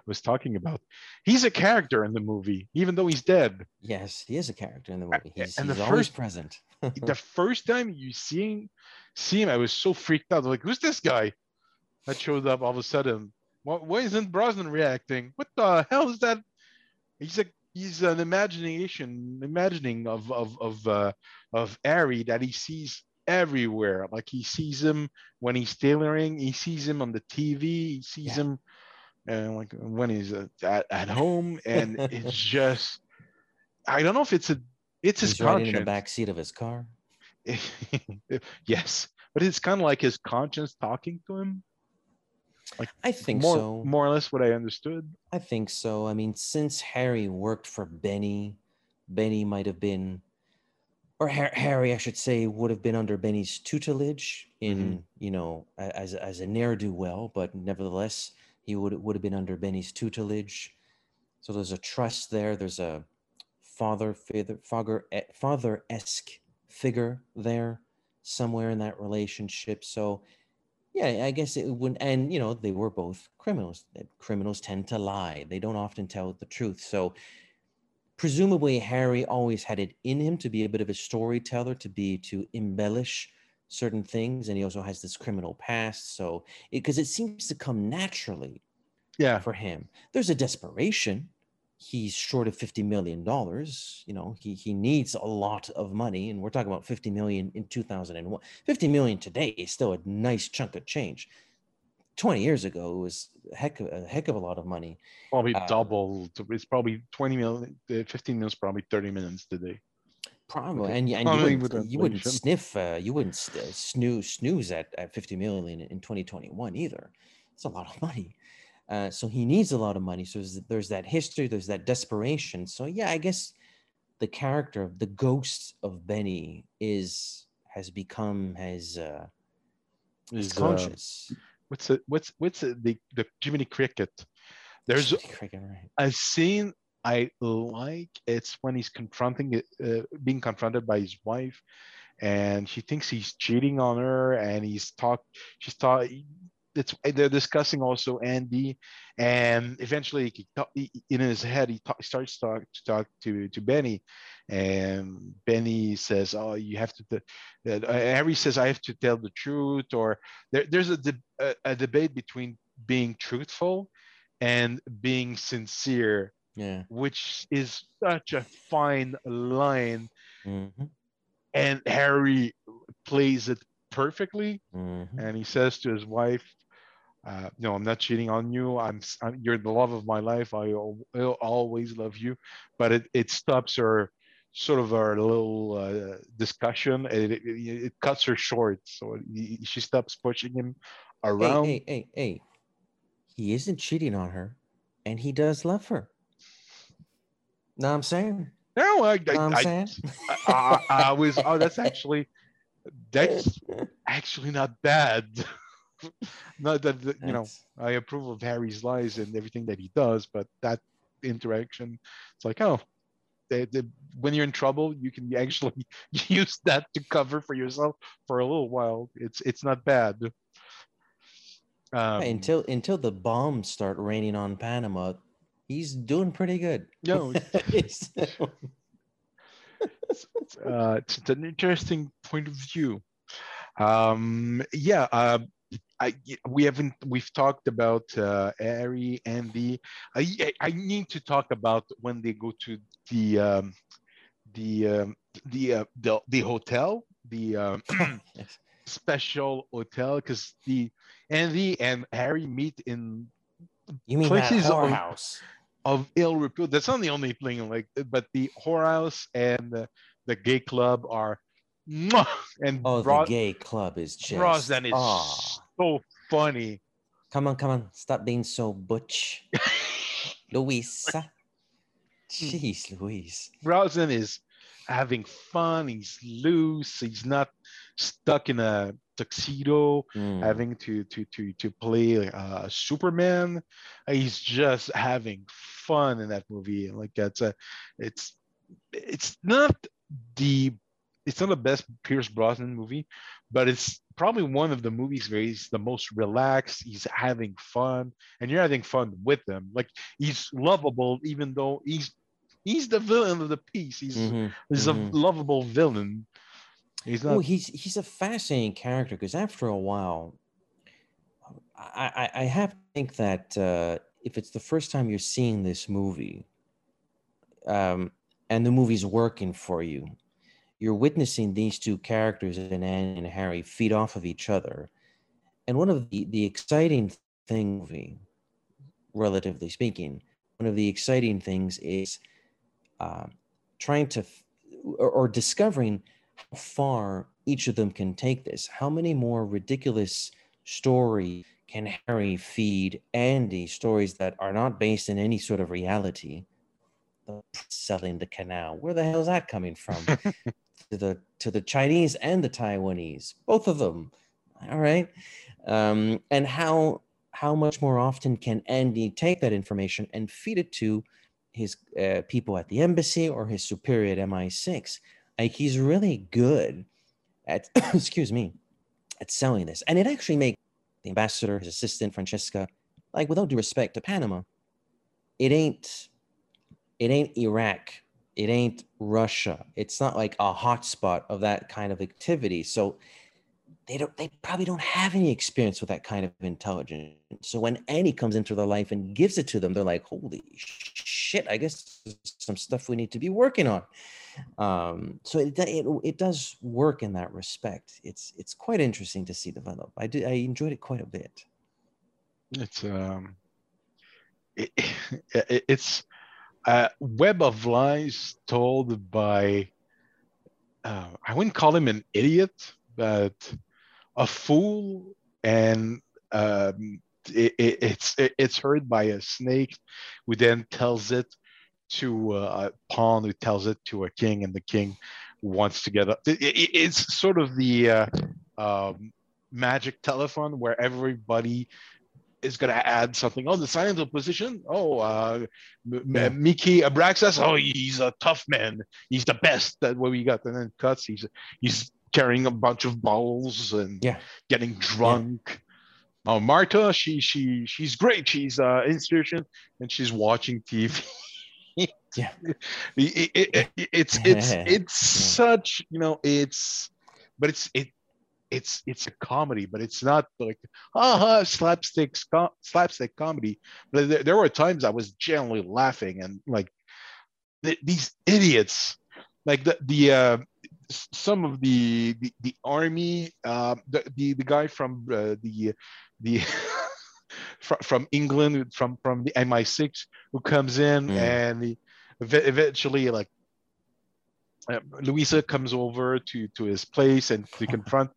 was talking about. He's a character in the movie, even though he's dead. Yes, he is a character in the movie. He's, and he's the always first, present. the (laughs) first time you see him, see him, I was so freaked out. Like, who's this guy that showed up all of a sudden? Why, why isn't Brosnan reacting? What the hell is that? He's a he's an imagination, imagining of of of uh, of Harry that he sees everywhere. Like he sees him when he's tailoring, he sees him on the TV, he sees yeah. him and like when he's uh, at, at home and (laughs) it's just i don't know if it's a it's his he's conscience. in the back seat of his car (laughs) yes but it's kind of like his conscience talking to him like i think more, so more or less what i understood i think so i mean since harry worked for benny benny might have been or Harry, I should say, would have been under Benny's tutelage in, mm-hmm. you know, as as a ne'er do well, but nevertheless, he would would have been under Benny's tutelage. So there's a trust there. There's a father father father father esque figure there somewhere in that relationship. So yeah, I guess it would. And you know, they were both criminals. Criminals tend to lie. They don't often tell the truth. So presumably Harry always had it in him to be a bit of a storyteller, to be to embellish certain things and he also has this criminal past so because it, it, seems to come naturally yeah. for him. There's a desperation. He's short of 50 million dollars you know he he needs a lot of money and we're talking about 50 million in 2001 50 million today is still a nice chunk of change 20 years ago it was a heck of a heck of a lot of money probably uh, double it's probably 20 million 15 million is probably thirty 30 millions today Probably, and, and you, wouldn't, you wouldn't sniff, uh, you wouldn't snooze snooze at, at 50 million in 2021 either. It's a lot of money. Uh, so he needs a lot of money. So there's, there's, that history, there's that desperation. So yeah, I guess the character of the ghost of Benny is has become has uh, is uh, conscious. What's it? What's what's it, the the Jiminy Cricket? There's Freaking right. a scene I like. It's when he's confronting it, uh, being confronted by his wife, and she thinks he's cheating on her, and he's talk. She's talk. It's they're discussing also Andy, and eventually talk, in his head he talk, starts talk, to talk to to Benny, and Benny says, "Oh, you have to." uh, Harry says, "I have to tell the truth," or there, there's a, de- a a debate between being truthful and being sincere Yeah. which is such a fine line Mhm. and harry plays it perfectly Mhm. and he says to his wife uh, no i'm not cheating on you i'm, I'm- you're the love of my life i will always love you but it, it stops her sort of our little uh, discussion it, it, it cuts her short so he- she stops pushing him around hey, hey, hey. He isn't cheating on her, and he does love her. What I'm saying? No, I, I, Know what I'm I- saying? I, I, I was. Oh, that's actually that's (laughs) actually not bad. (laughs) (laughs) not that that, you know I approve of Harry's lies and everything that he does, but that interaction, it's like, oh, they, they, when you're in trouble, you can actually (laughs) use that to cover for yourself for a little while. It's it's not bad. Um, Right, until until the bombs start raining on Panama, he's doing pretty good. No, (laughs) He's- uh, it's an interesting point of view. Um, yeah, uh, I we haven't we've talked about uh, Ari, Andy. I I need to talk about when they go to the um, the um, the, uh, the the hotel, the um, (coughs) special hotel, because the Andy and Harry meet in you mean that places of- whorehouse? of ill repute. That's not the only thing, like, but the whorehouse and the, the gay club are, and Oh, the gay club is just. Brosnan is ah. So funny. Come on, come on. Stop being so butch. (laughs) Louisa. Jeez, Louise. Brosnan is having fun. He's loose. He's not stuck in a tuxedo, Mm. having to to to to play uh, Superman. He's just having fun in that movie. Like that's a, it's it's not the it's not the best Pierce Brosnan movie, but it's probably one of the movies where he's the most relaxed. He's having fun, and you're having fun with him. Like he's lovable, even though he's he's the villain of the piece. He's Mhm, he's mhm. a lovable villain. He's not. Oh, he's he's a fascinating character because after a while, I, I I have to think that uh, if it's the first time you're seeing this movie, um, and the movie's working for you, you're witnessing these two characters, and Anne and Harry, feed off of each other. And one of the the exciting thing, relatively speaking, one of the exciting things is uh, trying to or, or discovering how far each of them can take this. How many more ridiculous story can Harry feed Andy? Stories that are not based in any sort of reality. Selling the canal. Where the hell is that coming from? (laughs) to the to the Chinese and the Taiwanese, both of them. All right, um, and how how much more often can Andy take that information and feed it to his uh, people at the embassy or his superior at MI6? Like he's really good at (coughs) excuse me at selling this, and it actually makes the ambassador, his assistant Francesca, like without due respect to Panama, it ain't it ain't Iraq, it ain't Russia. It's not like a hotspot of that kind of activity. So they don't they probably don't have any experience with that kind of intelligence. So when Annie comes into their life and gives it to them, they're like, holy shit, I guess some stuff we need to be working on. Um, so it, it it does work in that respect. It's it's quite interesting to see develop. I did I enjoyed it quite a bit. It's um, it, (laughs) it- it's a web of lies told by. Uh, I wouldn't call him an idiot, but a fool, and um, it, it, it's it, it's heard by a snake, who then tells it to uh, a pawn, who tells it to a king, and the king wants to get up. It, it- it's sort of the uh, um, magic telephone where everybody is going to add something. Oh, the silent opposition. Oh, uh, Miki Abraxas. Oh, he's a tough man. He's the best. That what we got. And then cuts. He's he's carrying a bunch of balls and yeah. getting drunk. Oh, Marta. She she she's great. She's uh institution and she's watching TV. (laughs) yeah, it, it, it, it's it's (laughs) it's such you know it's but it's it it's it's a comedy, but it's not like haha slapstick slapstick comedy. But there, there, were times I was genuinely laughing and like th- these idiots, like the the uh, some of the the, the army, uh, the, the the guy from uh, the the (laughs) from, from England from from the MI6 who comes in mm. and he, eventually like uh, Louisa comes over to to his place and to confront,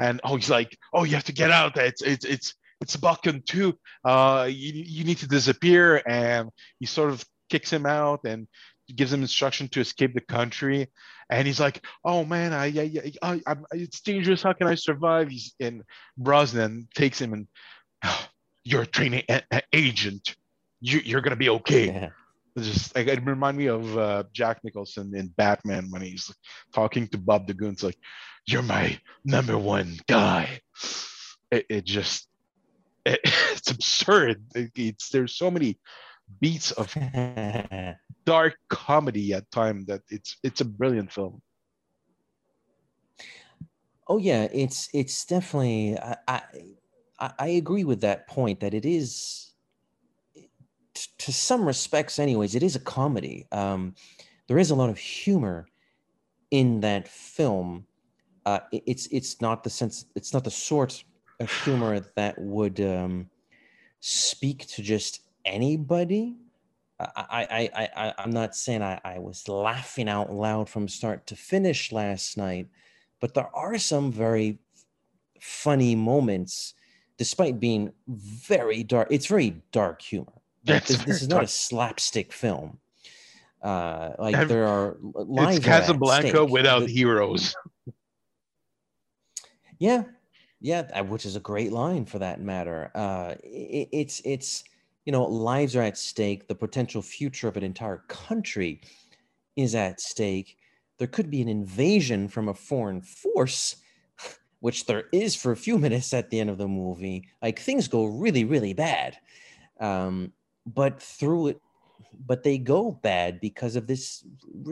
and oh, he's like, oh, you have to get out. It's it's it's it's Balkan too. Uh, you you need to disappear, and he sort of kicks him out and gives him instruction to escape the country. And he's like, oh man, I, I, I, I it's dangerous. How can I survive? He's in Brosnan takes him and you're a training a- a- agent. You, you're gonna be okay. Yeah just like it remind me of uh, Jack Nicholson in Batman when he's talking to Bob the Goon. It's like, "You're my number one guy." It, it just it, (laughs) it's absurd. It, it's there's so many beats of (laughs) dark comedy at time that it's it's a brilliant film. Oh yeah, it's it's definitely I I, I agree with that point that it is to some respects, anyways, it is a comedy. Um, there is a lot of humor in that film. Uh, it, it's it's not the sense. It's not the sort of humor that would um, speak to just anybody. I, I, I, I, I'm not saying I, I was laughing out loud from start to finish last night, but there are some very funny moments, despite being very dark. It's very dark humor. This, this, is not a slapstick film. Uh, like Have, there are lines. It's Casablanca without heroes. Yeah, yeah, which is a great line for that matter. Uh, it, it's it's you know lives are at stake. The potential future of an entire country is at stake. There could be an invasion from a foreign force, (laughs) which there is for a few minutes at the end of the movie. Like things go really, really bad. Um, but through it but they go bad because of this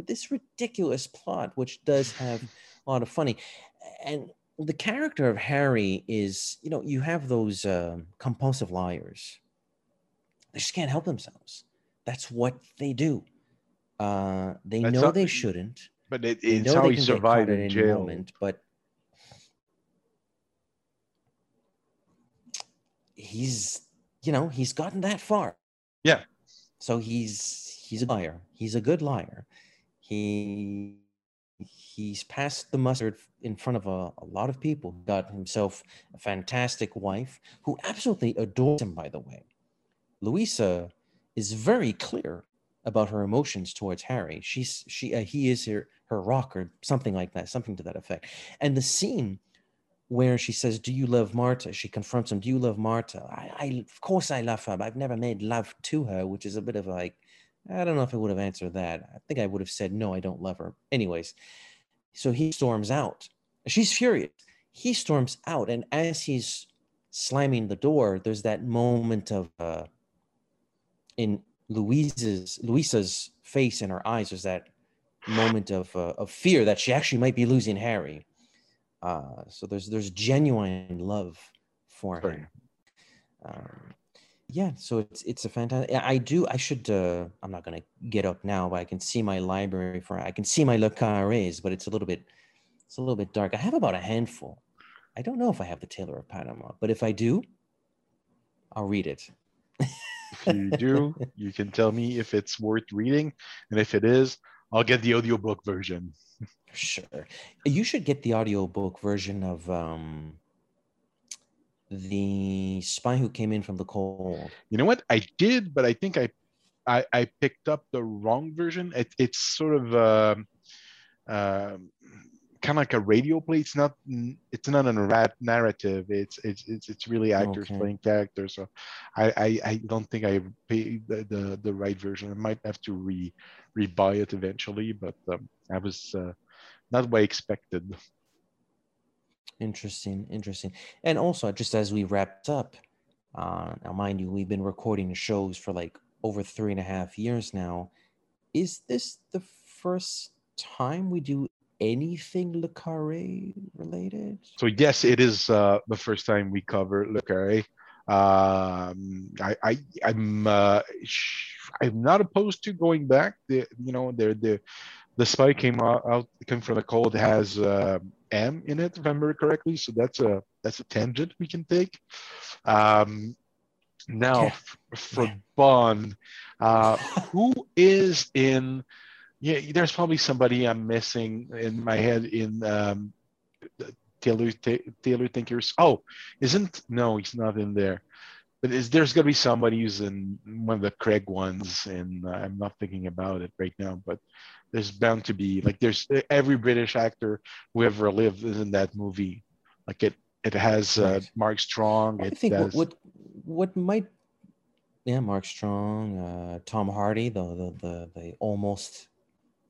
this ridiculous plot which does have a lot of funny. And the character of harry is you know you have those uh, compulsive liars. They just can't help themselves. That's what they do. Uh, they that's know they shouldn't. but it, it's how he survived in jail. moment, but he's you know he's gotten that far yeah. So he's he's a liar. He's a good liar. He he's passed the mustard in front of a, a lot of people. Got himself a fantastic wife who absolutely adores him, by the way. Louisa is very clear about her emotions towards Harry. She's she uh, he is her her rock or something like that, something to that effect. And the scene where she says, "Do you love Marta?" She confronts him, "Do you love Marta?" I, I, of course, I love her, but I've never made love to her, which is a bit of like, I don't know if I would have answered that. I think I would have said, "No, I don't love her." Anyways, so he storms out. She's furious. He storms out, and as he's slamming the door, there's that moment of uh, in Louise's Louisa's face and her eyes. There's that moment of uh, of fear that she actually might be losing Harry uh, so there's there's genuine love for Sorry. him. Um, yeah, so it's it's a fantastic. I do. I should. Uh, I'm not gonna get up now, but I can see my library for. I can see my Le Carrés, but it's a little bit. It's a little bit dark. I have about a handful. I don't know if I have the Tailor of Panama, but if I do, I'll read it. if you do, (laughs) you can tell me if it's worth reading, and if it is, I'll get the audiobook version. Sure. You should get the audiobook version of um The Spy Who Came In from the Cold. You know what? I did, but I think I I, I picked up the wrong version. It, it's sort of uh, uh, kind of like a radio play. It's not it's not a rat narrative. It's it's it's, it's really actors Okay. playing characters. So I, I I don't think I paid the, the the right version. I might have to re rebuy it eventually, but um, I was uh, not what I expected. Interesting, interesting. And also, just as we wrapped up, uh, now mind you, we've been recording shows for like over three and a half years now. Is this the first time we do anything Le Carré related? So yes, it is uh, the first time we cover Le Carré. Um, I, I I'm uh, sh- I'm not opposed to going back. The you know the the the spy came out, out came from the cold has uh, M in it, if I remember correctly. So that's a that's a tangent we can take. Um, now Yeah. for Bond, uh, (laughs) who is in? Yeah, there's probably somebody I'm missing in my head in um, Taylor Taylor Thinkers. Oh, isn't no, he's not in there. But is there's gonna be somebody who's in one of the Craig ones, and I'm not thinking about it right now. But there's bound to be like there's every British actor who ever lived is in that movie. Like it, it has uh, Mark Strong. I It think what, has, what what might yeah, Mark Strong, uh, Tom Hardy, the the the, the almost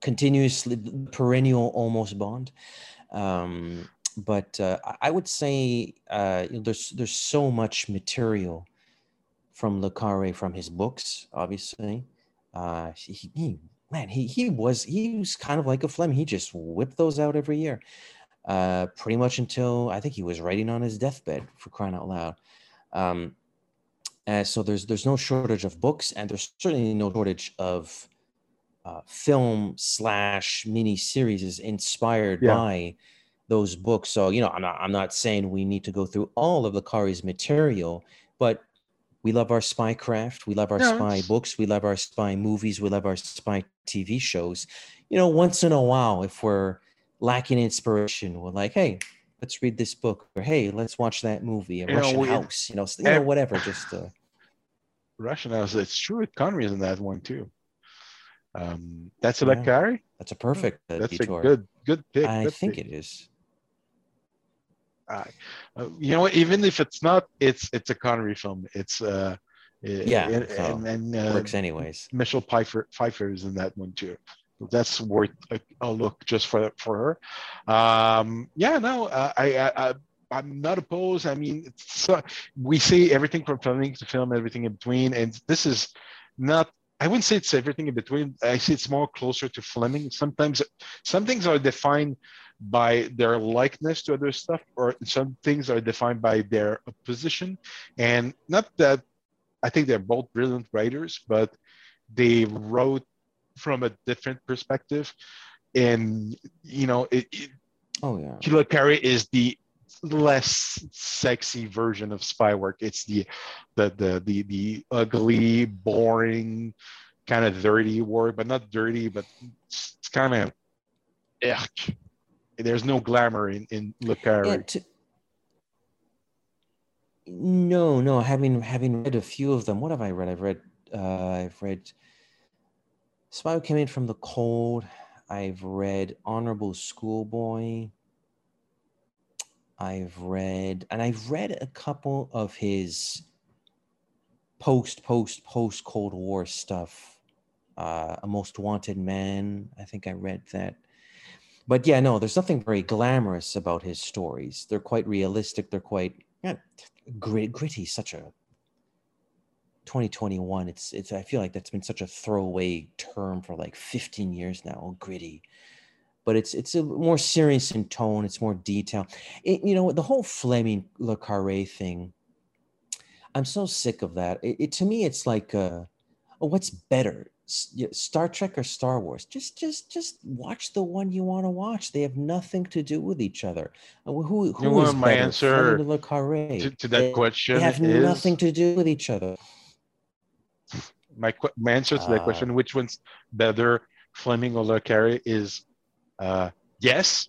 continuously perennial almost Bond. Um, but uh, I- would say uh, there's there's so much material from Le Carré from his books, obviously. Uh, he, he man, he he was he was kind of like a Fleming. He just whipped those out every year, uh, pretty much until I think he was writing on his deathbed for crying out loud. Um, uh, so there's there's no shortage of books, and there's certainly no shortage of uh, film slash mini series is inspired Yeah. by those books. So you know, I'm not I'm not saying we need to go through all of Le Carré's material, but we love our spy craft, we love our No, spy books, we love our spy movies, we love our spy TV shows. You know, once in a while, if we're lacking inspiration, we're like, hey, let's read this book, or hey, let's watch that movie, a You know, Russian we- House, you know, you know, whatever. Just uh, (sighs) Russian House. It's true. Connery is in that one too. Um, that's a Yeah. Le Carré. that's a perfect uh, That's detour. a good good pick. I good think pick. it is. Uh, you know, what, even if it's not, it's it's a Connery film. It's uh, Yeah, and, so and, and uh, works anyways. Michelle Pfeiffer Pfeiffer is in that one too. That's worth a, a look just for for her. Um, yeah, no, uh, I, I, I I'm not opposed. I mean, it's, uh, we see everything from filming to film, everything in between, and this is not. I wouldn't say it's everything in between. I see it's more closer to Fleming. Sometimes some things are defined by their likeness to other stuff, or some things are defined by their position. And not that I think they're both brilliant writers, but they wrote from a different perspective. And you know, it, it, Oh yeah. Kilo Carey is the less sexy version of spy work. It's the the the the, the ugly, boring, kind of dirty work, but not dirty, but it's, kind of yuck. There's no glamour in in Le Carré. No, no. Having having read a few of them, what have I read? I've read uh, I've read Spy Who Came In from the Cold. I've read Honorable Schoolboy. I've read, and I've read a couple of his post post post Cold War stuff. Uh, a Most Wanted Man. I think I read that but yeah, no, there's nothing very glamorous about his stories. They're quite realistic. They're quite yeah, grit, gritty. Such a 2021. It's it's. I feel like that's been such a throwaway term for like 15 years now. oh, Gritty, but it's it's a more serious in tone. It's more detailed. It, you know the whole Fleming Le Carré thing. I'm so sick of that. It, it to me, it's like, uh, oh, what's better, Star Trek or Star Wars? Just, just, just watch the one you want to watch. They have nothing to do with each other. Uh, Who, who You know is my better, answer Le Carré? to, to that They- question They have is nothing to do with each other. my my answer to that Uh, question, which one's better, Fleming or Le Carré, is uh, yes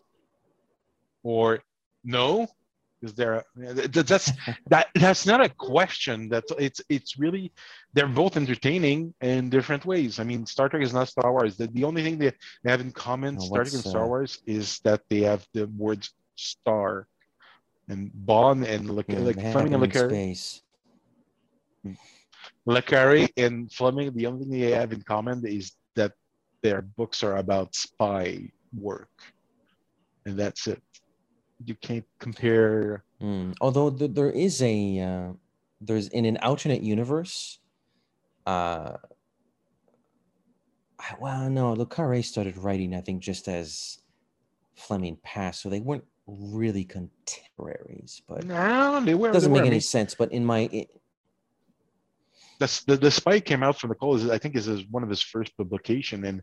or no, Is there? That's (laughs) that. That's not a question. That it's it's really they're both entertaining in different ways. I mean, Star Trek is not Star Wars. The, the only thing they, they have in common, No, Star Trek and Star uh, Wars, is that they have the words "star" and Bond and Le, Yeah, like Fleming and in space. And Fleming, the only thing they have in common is that their books are about spy work, and that's it. You can't compare. Mm. Although th- there is a uh, there's in an alternate universe. Uh, well, no, Le Carré started writing, I think, just as Fleming passed, so they weren't really contemporaries. But No, they were. doesn't they make were. Any sense. But in my i- the, the, spy came out from the call is i think is one of his first publication and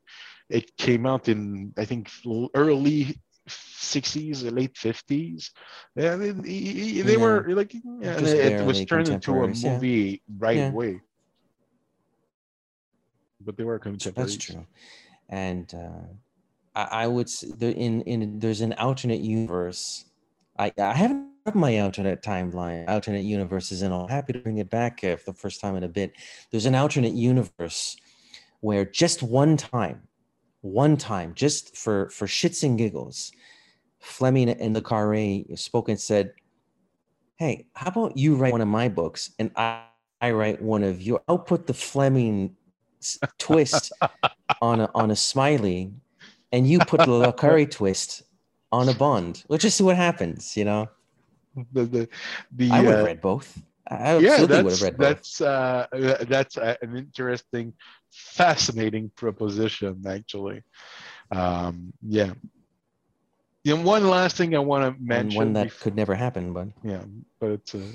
it came out in i think early 60s or late 50s yeah they, they- Yeah. were like yeah, it, was turned into a contemporaries, yeah. movie right away but they were contemporaries That's true. And uh, I, I would there in in there's an alternate universe. I I haven't got my alternate timeline, alternate universes, and I'm happy to bring it back uh, for the first time in a bit. There's an alternate universe where just one time, one time, just for for shits and giggles, Fleming and Le Carré spoke and said, "Hey, how about you write one of my books and I, I write one of your? I'll put the Fleming twist on a on a smiley, and you put the Le Carré (laughs) twist on a Bond. Let's just see what happens. You know, the the, the I would have uh, read both. I yeah would that's have read both. that's uh that's uh, an interesting fascinating proposition actually um yeah know, one last thing i want to And mention one that bef- could never happen, but yeah but it's uh,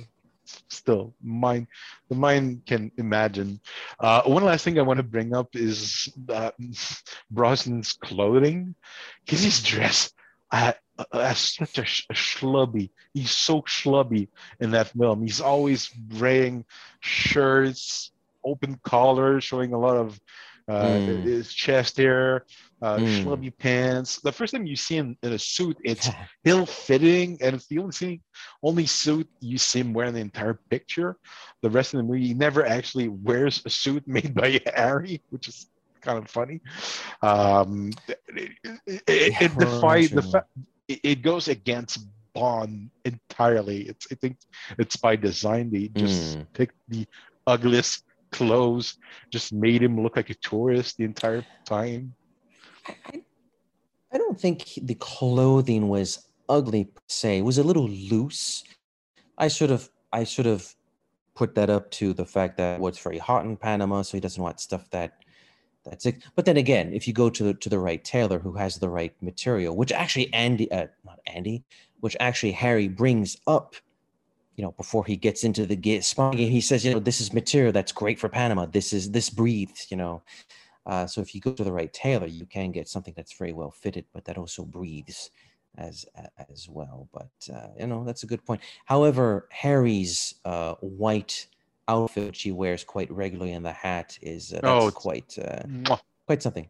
still mind the mind can imagine uh one last thing i want to bring up is uh, (laughs) brosnan's clothing because he's dressed uh, as such a, sh- a schlubby he's so schlubby in that film. He's always wearing shirts open collar showing a lot of uh, Mm. his chest hair uh, Mm. schlubby pants. The first time you see him in a suit it's (laughs) ill fitting and it's the only thing only suit you see him wearing the entire picture. The rest of the movie he never actually wears a suit (laughs) made by harry which is kind of funny. Um it, it, it, defies the fact it, it goes against bond entirely it's i think it's by design they just Mm. picked the ugliest clothes just made him look like a tourist the entire time I don't think the clothing was ugly per se. It was a little loose. I sort of I sort of put that up to the fact that well, it's very hot in Panama, so he doesn't want stuff that that's it. But then again, if you go to the to the right tailor who has the right material, which actually Andy uh, not Andy, which actually Harry brings up, you know, before he gets into the spy game, he says, you know, this is material that's great for Panama. This is this breathes, you know. Uh, so if you go to the right tailor, you can get something that's very well fitted, but that also breathes as as well. But uh, you know that's a good point. However, Harry's uh, white outfit, she wears quite regularly, and the hat is uh, Oh, that's it's- quite uh, quite something.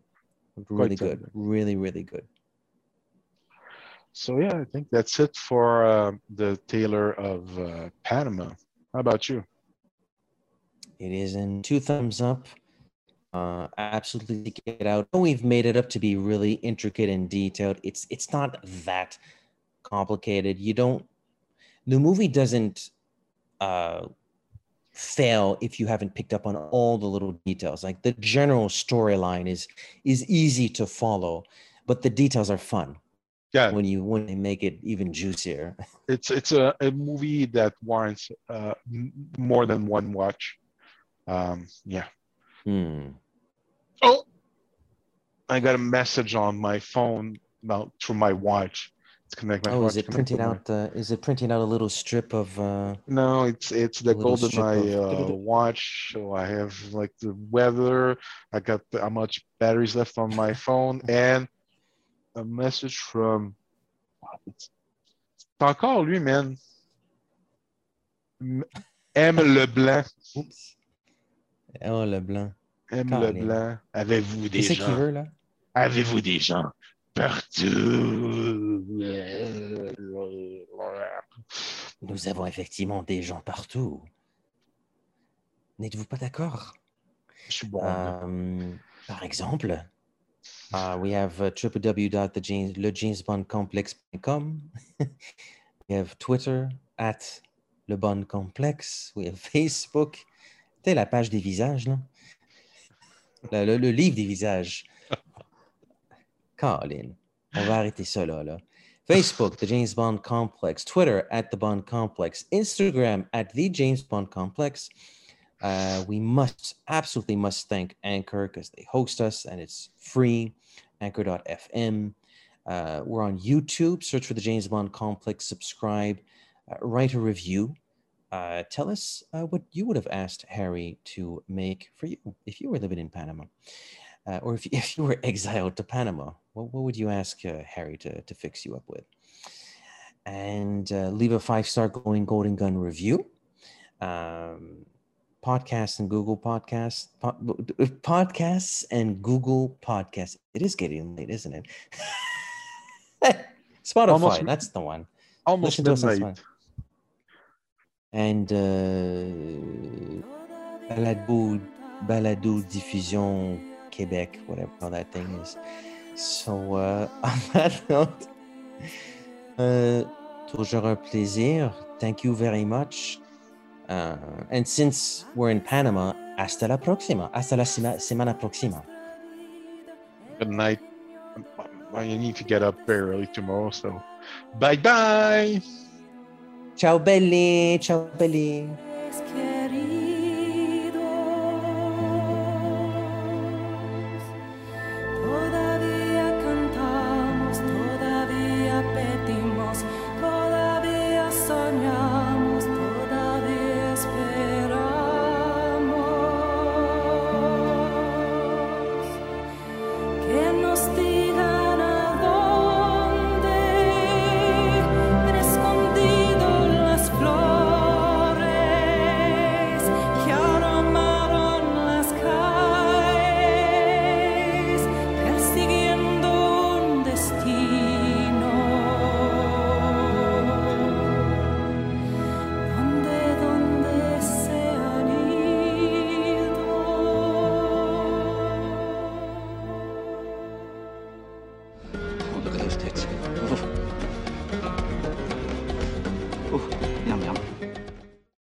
Really Quite good, really really good. So yeah, I think that's it for uh, the Tailor of uh, Panama. How about you? It is in two thumbs up. Uh, absolutely get out. We've made it up to be really intricate and detailed. It's it's not that complicated. You don't. The movie doesn't uh, fail if you haven't picked up on all the little details. Like the general storyline is is easy to follow, but the details are fun. Yeah, When you when they make it even juicier. (laughs) it's it's a, a movie that warrants uh, more than one watch. Um, yeah. Hmm. Oh, I got a message on my phone about through my watch. It's connect my Oh, is it printing out? Uh, is it printing out a little strip of? Uh, No, it's it's the strip GoldenEye of- uh, (laughs) watch. So I have like the weather. I got the, how much batteries left on my (laughs) phone, and a message from. It's, c'est encore lui, man. M- (laughs) Leblanc. Oups. Oh, le blanc. M. Leblanc. Avez-vous des gens? veut, là? Avez-vous des gens partout? nous avons effectivement des gens partout. N'êtes-vous pas d'accord? Je suis bon. Um, par exemple, uh, we have uh, (laughs) we have Twitter at le bon complexe. We have Facebook. Tu la page des visages? Le, le, le livre des visages. Colin, on va arrêter ça là, là. Facebook, The James Bond Complex. Twitter, at The Bond Complex. Instagram, at The James Bond Complex. Uh, we must, absolutely must thank Anchor because they host us and it's free. Anchor.fm. Uh, we're on YouTube. Search for The James Bond Complex. Subscribe. Uh, write a review. Uh, tell us uh, what you would have asked Harry to make for you if you were living in Panama. Uh, or if, (laughs) if you were exiled to Panama, what, what would you ask uh, Harry to, to fix you up with? And uh, leave a five star going golden gun review. Um, podcasts and Google Podcasts, po- podcasts and Google Podcasts. It is getting late, isn't it? (laughs) Spotify, Almost- that's the one. almost Listen to us on midnight. And uh, Balado, Balado Diffusion Quebec, whatever how that thing is. So, uh, (laughs) on that note, uh, toujours un plaisir. Thank you very much. Uh, and since we're in Panama, hasta la próxima. Hasta la sema- semana próxima. Good night. I need to get up very early tomorrow, so bye bye. Ciao belli, ciao belli. Scared